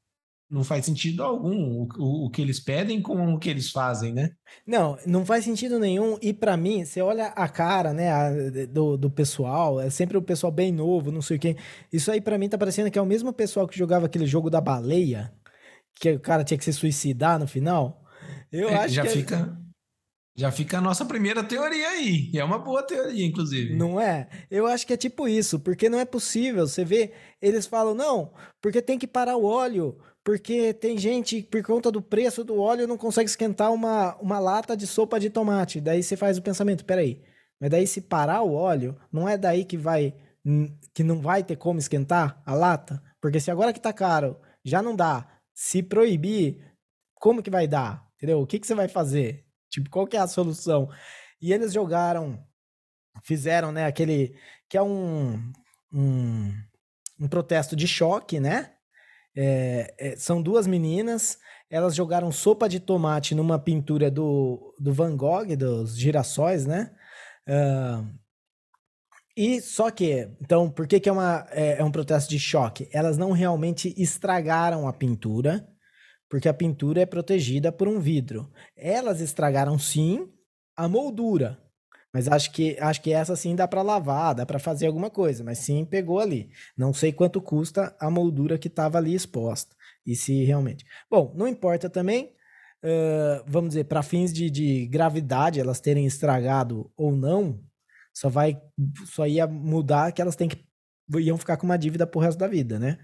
não faz sentido algum o, o, o, que eles pedem com o que eles fazem, né? Não, não faz sentido nenhum. E para mim, você olha a cara, né, a, do, do pessoal, é sempre o pessoal bem novo, não sei o quê. Isso aí para mim tá parecendo que é o mesmo pessoal que jogava aquele jogo da baleia, que o cara tinha que se suicidar no final. Eu é, acho já que fica já fica a nossa primeira teoria aí. E é uma boa teoria, inclusive. Não é? Eu acho que é tipo isso, porque não é possível. Você vê, eles falam, não, porque tem que parar o óleo, porque tem gente, por conta do preço do óleo, não consegue esquentar uma, uma lata de sopa de tomate. Daí você faz o pensamento, peraí, mas daí se parar o óleo, não é daí que vai que não vai ter como esquentar a lata? Porque se agora que tá caro, já não dá. Se proibir, como que vai dar? Entendeu? O que, que você vai fazer? Tipo, qual que é a solução? E eles jogaram, fizeram, né, aquele que é um, um, um protesto de choque, né? É, é, são duas meninas, elas jogaram sopa de tomate numa pintura do, do Van Gogh, dos girassóis, né? Uh, e só que, então, por que, que é, uma, é, é um protesto de choque? Elas não realmente estragaram a pintura, porque a pintura é protegida por um vidro. Elas estragaram sim a moldura, mas acho que acho que essa sim dá para lavar, dá para fazer alguma coisa, mas sim pegou ali. Não sei quanto custa a moldura que estava ali exposta. E se realmente. Bom, não importa também. Uh, vamos dizer, para fins de, de gravidade, elas terem estragado ou não, só vai. Só ia mudar que elas têm que. iam ficar com uma dívida pro resto da vida, né?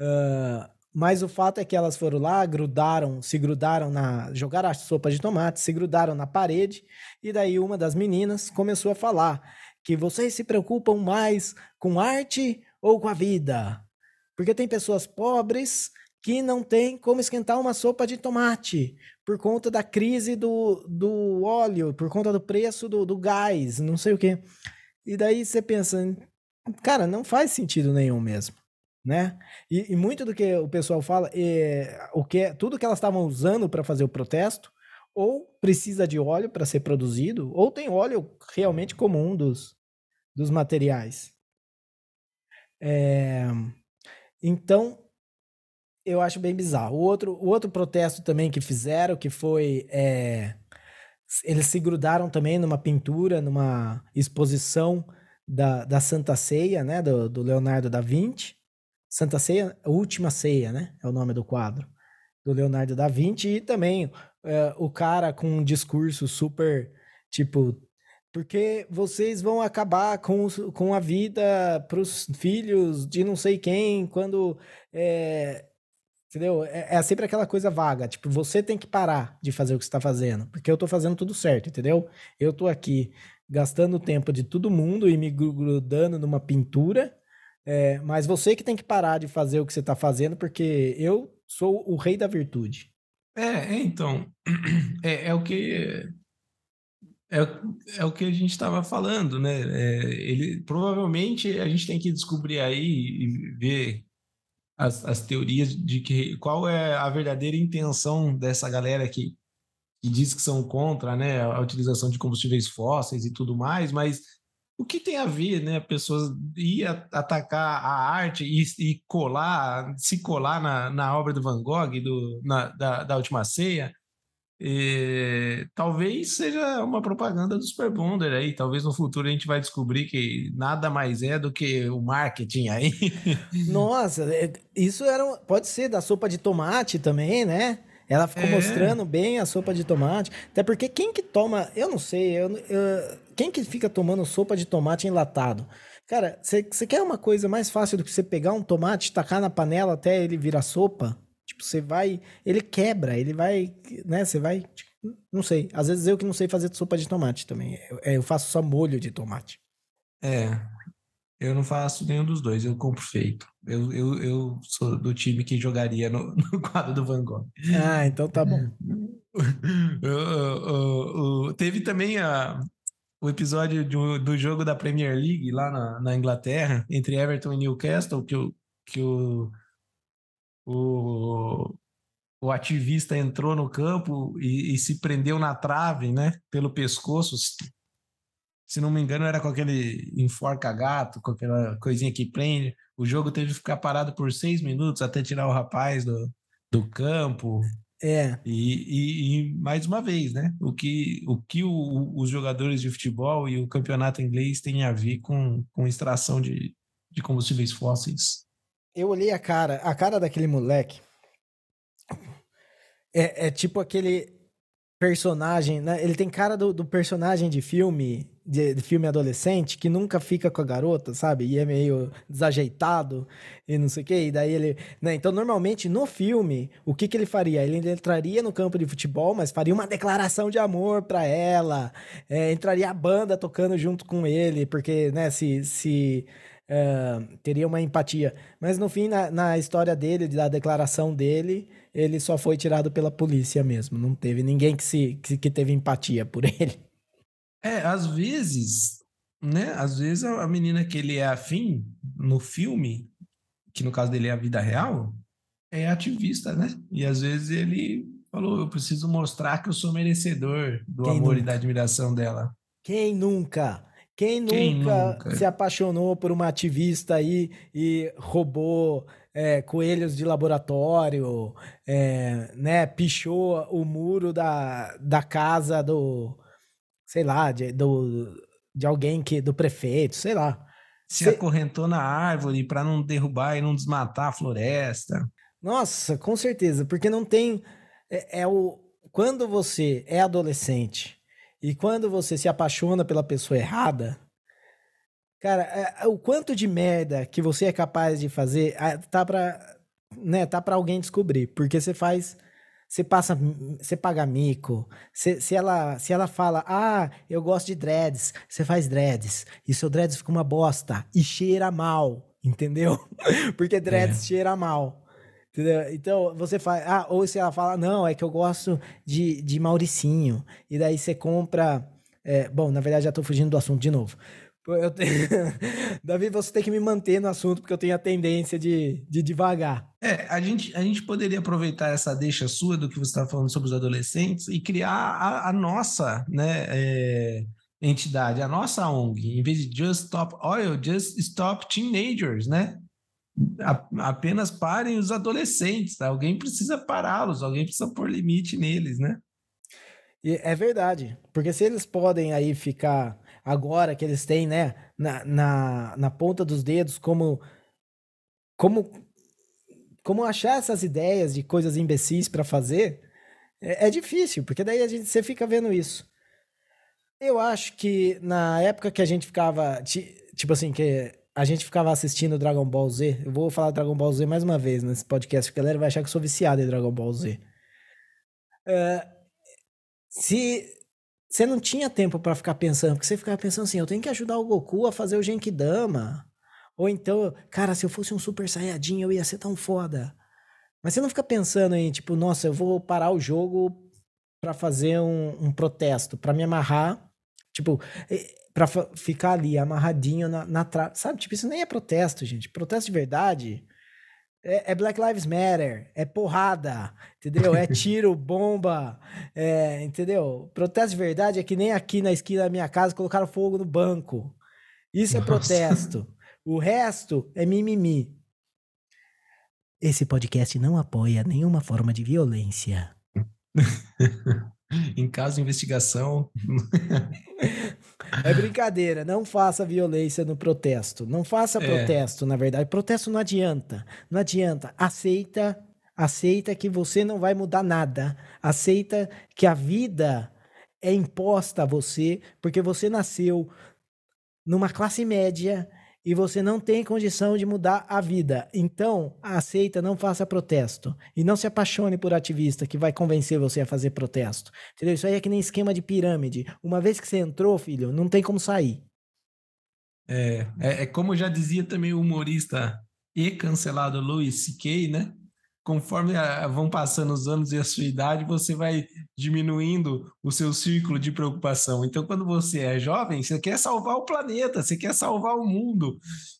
Uh, mas o fato é que elas foram lá, grudaram, se grudaram na. jogaram a sopa de tomate, se grudaram na parede, e daí uma das meninas começou a falar que vocês se preocupam mais com arte ou com a vida? Porque tem pessoas pobres que não têm como esquentar uma sopa de tomate por conta da crise do, do óleo, por conta do preço do, do gás, não sei o quê. E daí você pensa, cara, não faz sentido nenhum mesmo né? E, e, muito do que o pessoal fala, é, o que tudo que elas estavam usando para fazer o protesto, ou precisa de óleo para ser produzido, ou tem óleo realmente comum dos, dos materiais. É, então, eu acho bem bizarro. O outro, o outro protesto também que fizeram, que foi. É, eles se grudaram também numa pintura, numa exposição da, da Santa Ceia, né? Do, do Leonardo da Vinci. Santa Ceia, Última Ceia, né? É o nome do quadro do Leonardo da Vinci e também é, o cara com um discurso super tipo porque vocês vão acabar com, com a vida para os filhos de não sei quem quando é, entendeu é, é, sempre aquela coisa vaga tipo você tem que parar de fazer o que está fazendo porque eu estou fazendo tudo certo entendeu eu estou aqui gastando o tempo de todo mundo e me grudando numa pintura é, mas você que tem que parar de fazer o que você está fazendo, porque eu sou o rei da virtude. É, é então, é, é, o que é, é o que a gente estava falando, né? É, ele provavelmente a gente tem que descobrir aí e ver as, as teorias de que qual é a verdadeira intenção dessa galera que, que diz que são contra né, a utilização de combustíveis fósseis e tudo mais, mas o que tem a ver, né? Pessoas ir atacar a arte e, e colar, se colar na, na obra do Van Gogh, do, na, da, da Última Ceia, e, talvez seja uma propaganda do Super Bonder aí. Talvez no futuro a gente vai descobrir que nada mais é do que o marketing aí. Nossa, é, isso era pode ser da sopa de tomate também, né? Ela ficou é. mostrando bem a sopa de tomate. Até porque quem que toma, eu não sei, eu, eu, quem que fica tomando sopa de tomate enlatado? Cara, você quer uma coisa mais fácil do que você pegar um tomate, tacar na panela até ele virar sopa? Tipo, você vai. Ele quebra, ele vai. Né? Você vai. Tipo, não sei. Às vezes eu que não sei fazer sopa de tomate também. Eu, eu faço só molho de tomate. É. Eu não faço nenhum dos dois, eu compro feito. Eu, eu, eu sou do time que jogaria no, no quadro do Van Gogh. Ah, então tá bom. teve também a, o episódio do, do jogo da Premier League lá na, na Inglaterra, entre Everton e Newcastle, que o, que o o, o ativista entrou no campo e, e, se prendeu na trave, né? Pelo pescoço. Se não me engano, era com aquele enforca-gato, com aquela coisinha que prende. O jogo teve que ficar parado por seis minutos até tirar o rapaz do, do campo. É. E, e, e, mais uma vez, né? O que, o que o, os jogadores de futebol e o campeonato inglês têm a ver com, com extração de, de combustíveis fósseis? eu olhei a cara, a cara daquele moleque. É, é tipo aquele personagem, né? Ele tem cara do, do personagem de filme, de, de, filme adolescente, que nunca fica com a garota, sabe? E é meio desajeitado e não sei o quê. E daí ele. Né? Então, normalmente, no filme, o que, que ele faria? Ele entraria no campo de futebol, mas faria uma declaração de amor para ela. É, entraria a banda tocando junto com ele, porque, né, se. se uh, teria uma empatia. Mas no fim, na, na, história dele, da declaração dele, ele só foi tirado pela polícia mesmo. Não teve ninguém que, se, que, que teve empatia por ele. É, às vezes, né? Às vezes a menina que ele é afim no filme, que no caso dele é a vida real, é ativista, né? E às vezes ele falou: eu preciso mostrar que eu sou merecedor do Quem amor nunca? e da admiração dela. Quem nunca? Quem nunca, Quem nunca, se apaixonou por uma ativista aí e roubou é, coelhos de laboratório, é, né, pichou o muro da, da casa do, sei lá, de, do, de alguém que, do prefeito, sei lá. Se Cê... acorrentou na árvore para não derrubar e não desmatar a floresta. Nossa, com certeza, porque não tem. É, é o. Quando você é adolescente e quando você se apaixona pela pessoa errada, cara, é, o quanto de merda que você é capaz de fazer, tá pra, né, tá pra alguém descobrir. Porque você faz, você passa, você paga mico, você, se, ela, se ela fala, ah, eu gosto de dreads, você faz dreads, e seu dreads fica uma bosta, e cheira mal, entendeu? Porque dreads é. cheira mal. Entendeu? Então, você faz. Ah, ou se ela fala, não, é que eu gosto de, de Mauricinho. E daí você compra. É, bom, na verdade, já tô fugindo do assunto de novo. Eu tenho... Davi, você tem que me manter no assunto, porque eu tenho a tendência de, de devagar. É, a gente, a gente poderia aproveitar essa deixa sua do que você está falando sobre os adolescentes e criar a, a nossa né, é, entidade, a nossa ONG. Em vez de Just Stop Oil, Just Stop Teenagers, né? apenas parem os adolescentes. Tá? Alguém precisa pará-los, alguém precisa pôr limite neles, né? E é verdade, porque se eles podem aí ficar agora que eles têm, né, na, na, na ponta dos dedos, como como como achar essas ideias de coisas imbecis para fazer, é, é, difícil, porque daí a gente você fica vendo isso. Eu acho que na época que a gente ficava, tipo assim, que a gente ficava assistindo Dragon Ball Z. Eu vou falar Dragon Ball Z mais uma vez nesse podcast, porque a galera vai achar que eu sou viciado em Dragon Ball Z. Uh, se você não tinha tempo para ficar pensando, porque você ficava pensando assim, eu tenho que ajudar o Goku a fazer o Genkidama. Ou então, cara, se eu fosse um Super Saiyajin, eu ia ser tão foda. Mas você não fica pensando em, tipo, nossa, eu vou parar o jogo para fazer um, um protesto, para me amarrar. Tipo, para ficar ali amarradinho na, na trave. Sabe, tipo, isso nem é protesto, gente. Protesto de verdade É, é, Black Lives Matter, é porrada, entendeu? É tiro, bomba, é, entendeu? Protesto de verdade é que nem aqui na esquina da minha casa colocaram fogo no banco. Isso é Nossa. protesto. O resto é mimimi. Esse podcast não apoia nenhuma forma de violência. em caso de investigação. é brincadeira, não faça violência no protesto. Não faça é. protesto, na verdade. Protesto não adianta. Não adianta. Aceita, aceita que você não vai mudar nada. Aceita que a vida é imposta a você porque você nasceu numa classe média e você não tem condição de mudar a vida. Então, aceita, não faça protesto. E não se apaixone por ativista que vai convencer você a fazer protesto. Entendeu? Isso aí é que nem esquema de pirâmide. Uma vez que você entrou, filho, não tem como sair. É, é, é como já dizia também o humorista e cancelado Louis C.K., né? Conforme a, vão passando os anos e a sua idade, você vai diminuindo o seu círculo de preocupação. Então, quando você é jovem, você quer salvar o planeta, você quer salvar o mundo.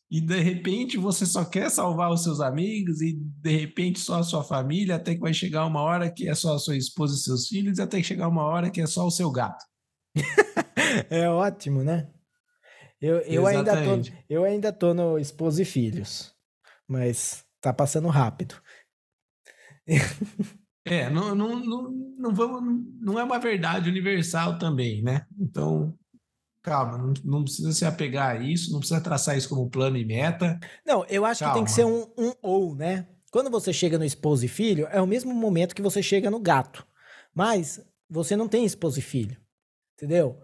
E de repente você só quer salvar os seus amigos e de repente só a sua família, até que vai chegar uma hora que é só a sua esposa e seus filhos, e até que chegar uma hora que é só o seu gato. é ótimo, né? Eu, eu, ainda tô, eu ainda tô no esposa e filhos, mas tá passando rápido. É, não, não, não, não, vamos, não é uma verdade universal também, né? Então, calma, não, não, precisa se apegar a isso, não precisa traçar isso como plano e meta. Não, eu acho calma. que tem que ser um, um ou, né? Quando você chega no esposo e filho, é o mesmo momento que você chega no gato. Mas você não tem esposo e filho. Entendeu?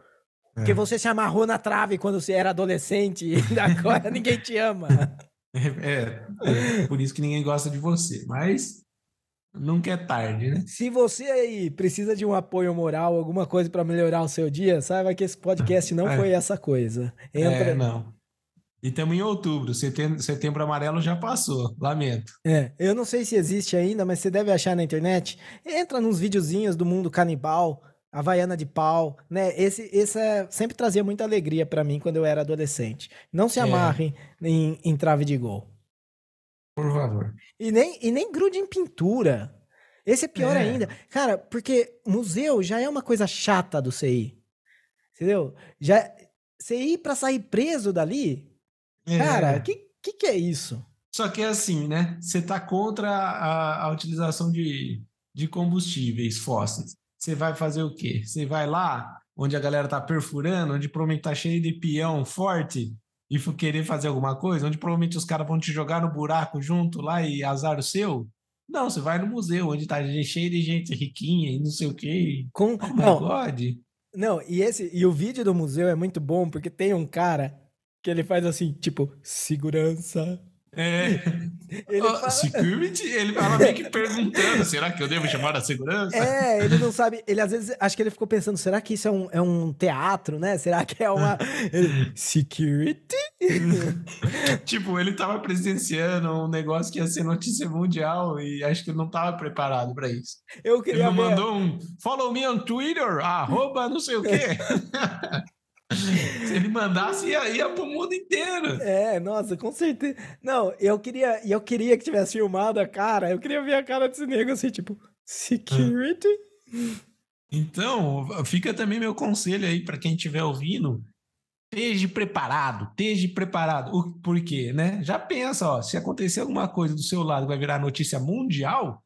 Porque é. você se amarrou na trave quando você era adolescente e agora ninguém te ama. É, é, é, por isso que ninguém gosta de você. Mas Nunca é tarde, né? Se você aí precisa de um apoio moral, alguma coisa para melhorar o seu dia, saiba que esse podcast não é. foi essa coisa. Entra... É, não. E estamos em outubro, setembro, setembro amarelo já passou, lamento. É, eu não sei se existe ainda, mas você deve achar na internet. Entra nos videozinhos do mundo canibal, Havaiana de pau, né? Esse, esse é, sempre trazia muita alegria para mim quando eu era adolescente. Não se amarrem é. em, em trave de gol. Por favor. E nem, e nem grude em pintura. Esse é pior é. ainda. Cara, porque museu já é uma coisa chata do CI. Entendeu? Já, CI pra sair preso dali? É. Cara, que, que que é isso? Só que é assim, né? Você tá contra a, a utilização de, de combustíveis fósseis. Você vai fazer o quê? Você vai lá onde a galera tá perfurando, onde provavelmente tá cheio de peão forte, e for querer fazer alguma coisa, onde provavelmente os caras vão te jogar no buraco junto lá e azar o seu. Não, você vai no museu, onde tá cheio de gente riquinha e não sei o quê. Com... Oh não, God. não, e esse e o vídeo do museu é muito bom porque tem um cara que ele faz assim, tipo, segurança, é. Ele fala... Security? Ele fala meio que perguntando: será que eu devo chamar a segurança? É, ele não sabe. Ele às vezes acho que ele ficou pensando: será que isso é um, é um teatro, né? Será que é uma. Security? tipo, ele tava presenciando um negócio que ia ser notícia mundial e acho que não tava preparado para isso. Eu queria. Ele mandou um follow me on Twitter, arroba não sei o quê. Se ele mandasse, ia, ia pro mundo inteiro. É, nossa, com certeza. Não, eu queria, eu queria que tivesse filmado a cara. Eu queria ver a cara desse nego assim, tipo, security. Então, fica também meu conselho aí para quem estiver ouvindo. Esteja preparado, esteja preparado. Por quê, né? Já pensa, ó, se acontecer alguma coisa do seu lado vai virar notícia mundial,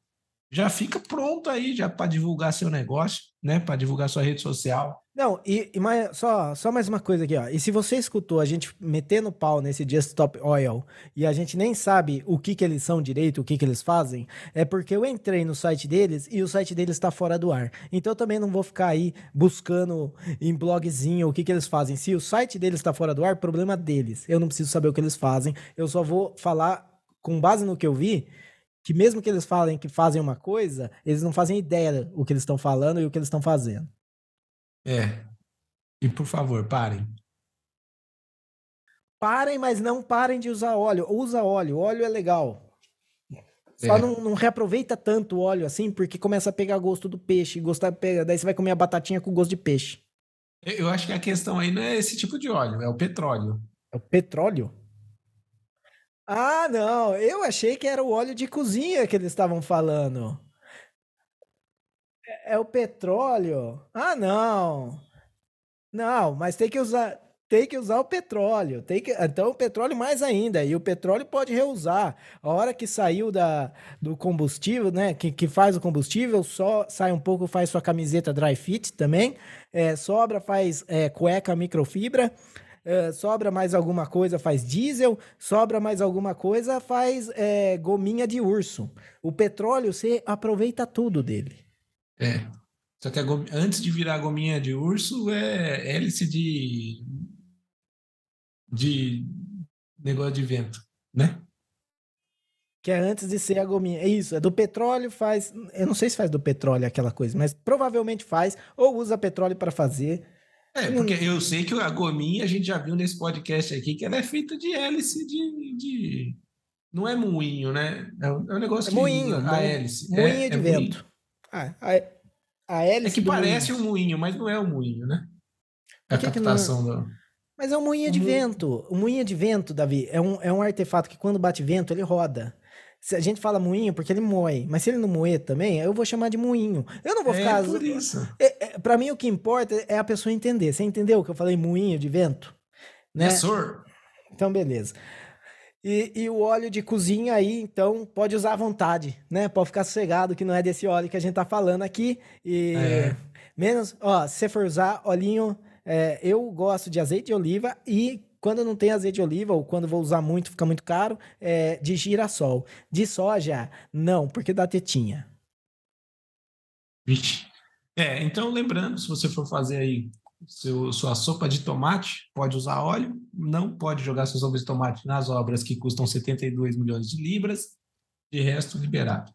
já fica pronto aí já para divulgar seu negócio, né? Para divulgar sua rede social. Não, e, e mais, só, só mais uma coisa aqui, ó. E se você escutou a gente metendo pau nesse Just Stop Oil e a gente nem sabe o que que eles são direito, o que que eles fazem, é porque eu entrei no site deles e o site deles está fora do ar. Então eu também não vou ficar aí buscando em blogzinho o que que eles fazem. Se o site deles está fora do ar, problema deles. Eu não preciso saber o que eles fazem. Eu só vou falar com base no que eu vi que mesmo que eles falem que fazem uma coisa, eles não fazem ideia o que eles estão falando e o que eles estão fazendo. É. E por favor, parem. Parem, mas não parem de usar óleo. Usa óleo, óleo é legal. Só é. não, não, reaproveita tanto o óleo assim, porque começa a pegar gosto do peixe. Gostar, pega, daí você vai comer a batatinha com gosto de peixe. Eu acho que a questão aí não é esse tipo de óleo, é o petróleo. É o petróleo? Ah, não. Eu achei que era o óleo de cozinha que eles estavam falando. É, o petróleo. Ah, não. Não, mas tem que usar tem que usar o petróleo. Tem que, então, o petróleo mais ainda. E o petróleo pode reusar. A hora que saiu da, do combustível, né? Que, que faz o combustível, só sai um pouco, faz sua camiseta dry fit também. É, sobra, faz é, cueca microfibra. É, sobra mais alguma coisa, faz diesel. Sobra mais alguma coisa, faz é, gominha de urso. O petróleo, você aproveita tudo dele. É. Só que gominha, antes de virar gominha de urso, é hélice de de negócio de vento, né? Que é antes de ser a gominha. É isso, é do petróleo, faz. Eu não sei se faz do petróleo aquela coisa, mas provavelmente faz, ou usa petróleo para fazer. É, porque eu sei que a gominha a gente já viu nesse podcast aqui que ela é feita de hélice de. de... Não é moinho, né? É um, é um negócio é moinho, a hélice. Moinho é, de é vento. Moinho. Ah, a, a hélice. É que parece moinho. um moinho, mas não é um moinho, né? A que captação que não... do. Mas é um moinho de vento. O moinho de vento, Davi, é um, é um artefato que quando bate vento, ele roda. Se a gente fala moinho porque ele moe, mas se ele não moer também, eu vou chamar de moinho. Eu não vou é ficar. Por isso. É, é, pra mim, o que importa é a pessoa entender. Você entendeu que eu falei moinho de vento? Né? Yes, sir. Então, beleza. E, e, o óleo de cozinha aí, então, pode usar à vontade, né? Pode ficar sossegado que não é desse óleo que a gente tá falando aqui. E é. menos, ó, se você for usar olhinho é, eu gosto de azeite de oliva e quando não tem azeite de oliva ou quando vou usar muito, fica muito caro, é de girassol. De soja, não, porque dá tetinha. Vixe. É, então lembrando, se você for fazer aí seu, sua sopa de tomate, pode usar óleo, não pode jogar sua sopa de tomate nas obras que custam 72 milhões de libras, de resto liberado.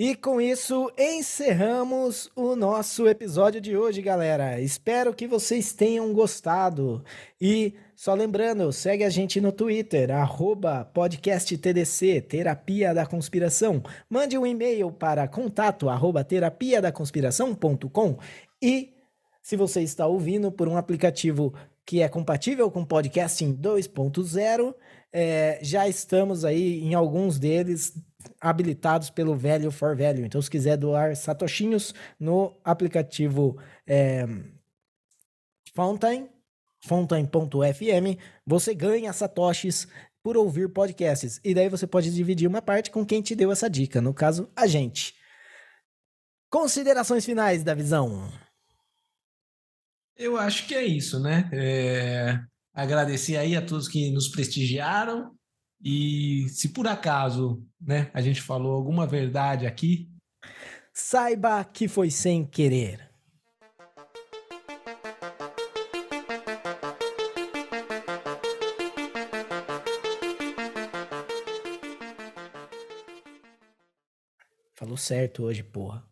E com isso encerramos o nosso episódio de hoje, galera. Espero que vocês tenham gostado. E só lembrando, segue a gente no Twitter, podcasttdc, Terapia da Conspiração. Mande um e-mail para contato arroba terapia da conspiração.com e se você está ouvindo por um aplicativo que é compatível com podcasting 2.0, é, já estamos aí em alguns deles habilitados pelo Value for Value. Então, se quiser doar satoshinhos no aplicativo é, Fountain, fountain.fm, você ganha satoshis por ouvir podcasts. E daí você pode dividir uma parte com quem te deu essa dica, no caso, a gente. Considerações finais da visão. Eu acho que é isso, né? É... Agradecer aí a todos que nos prestigiaram, e se por acaso, né, a gente falou alguma verdade aqui, saiba que foi sem querer. Falou certo hoje, porra.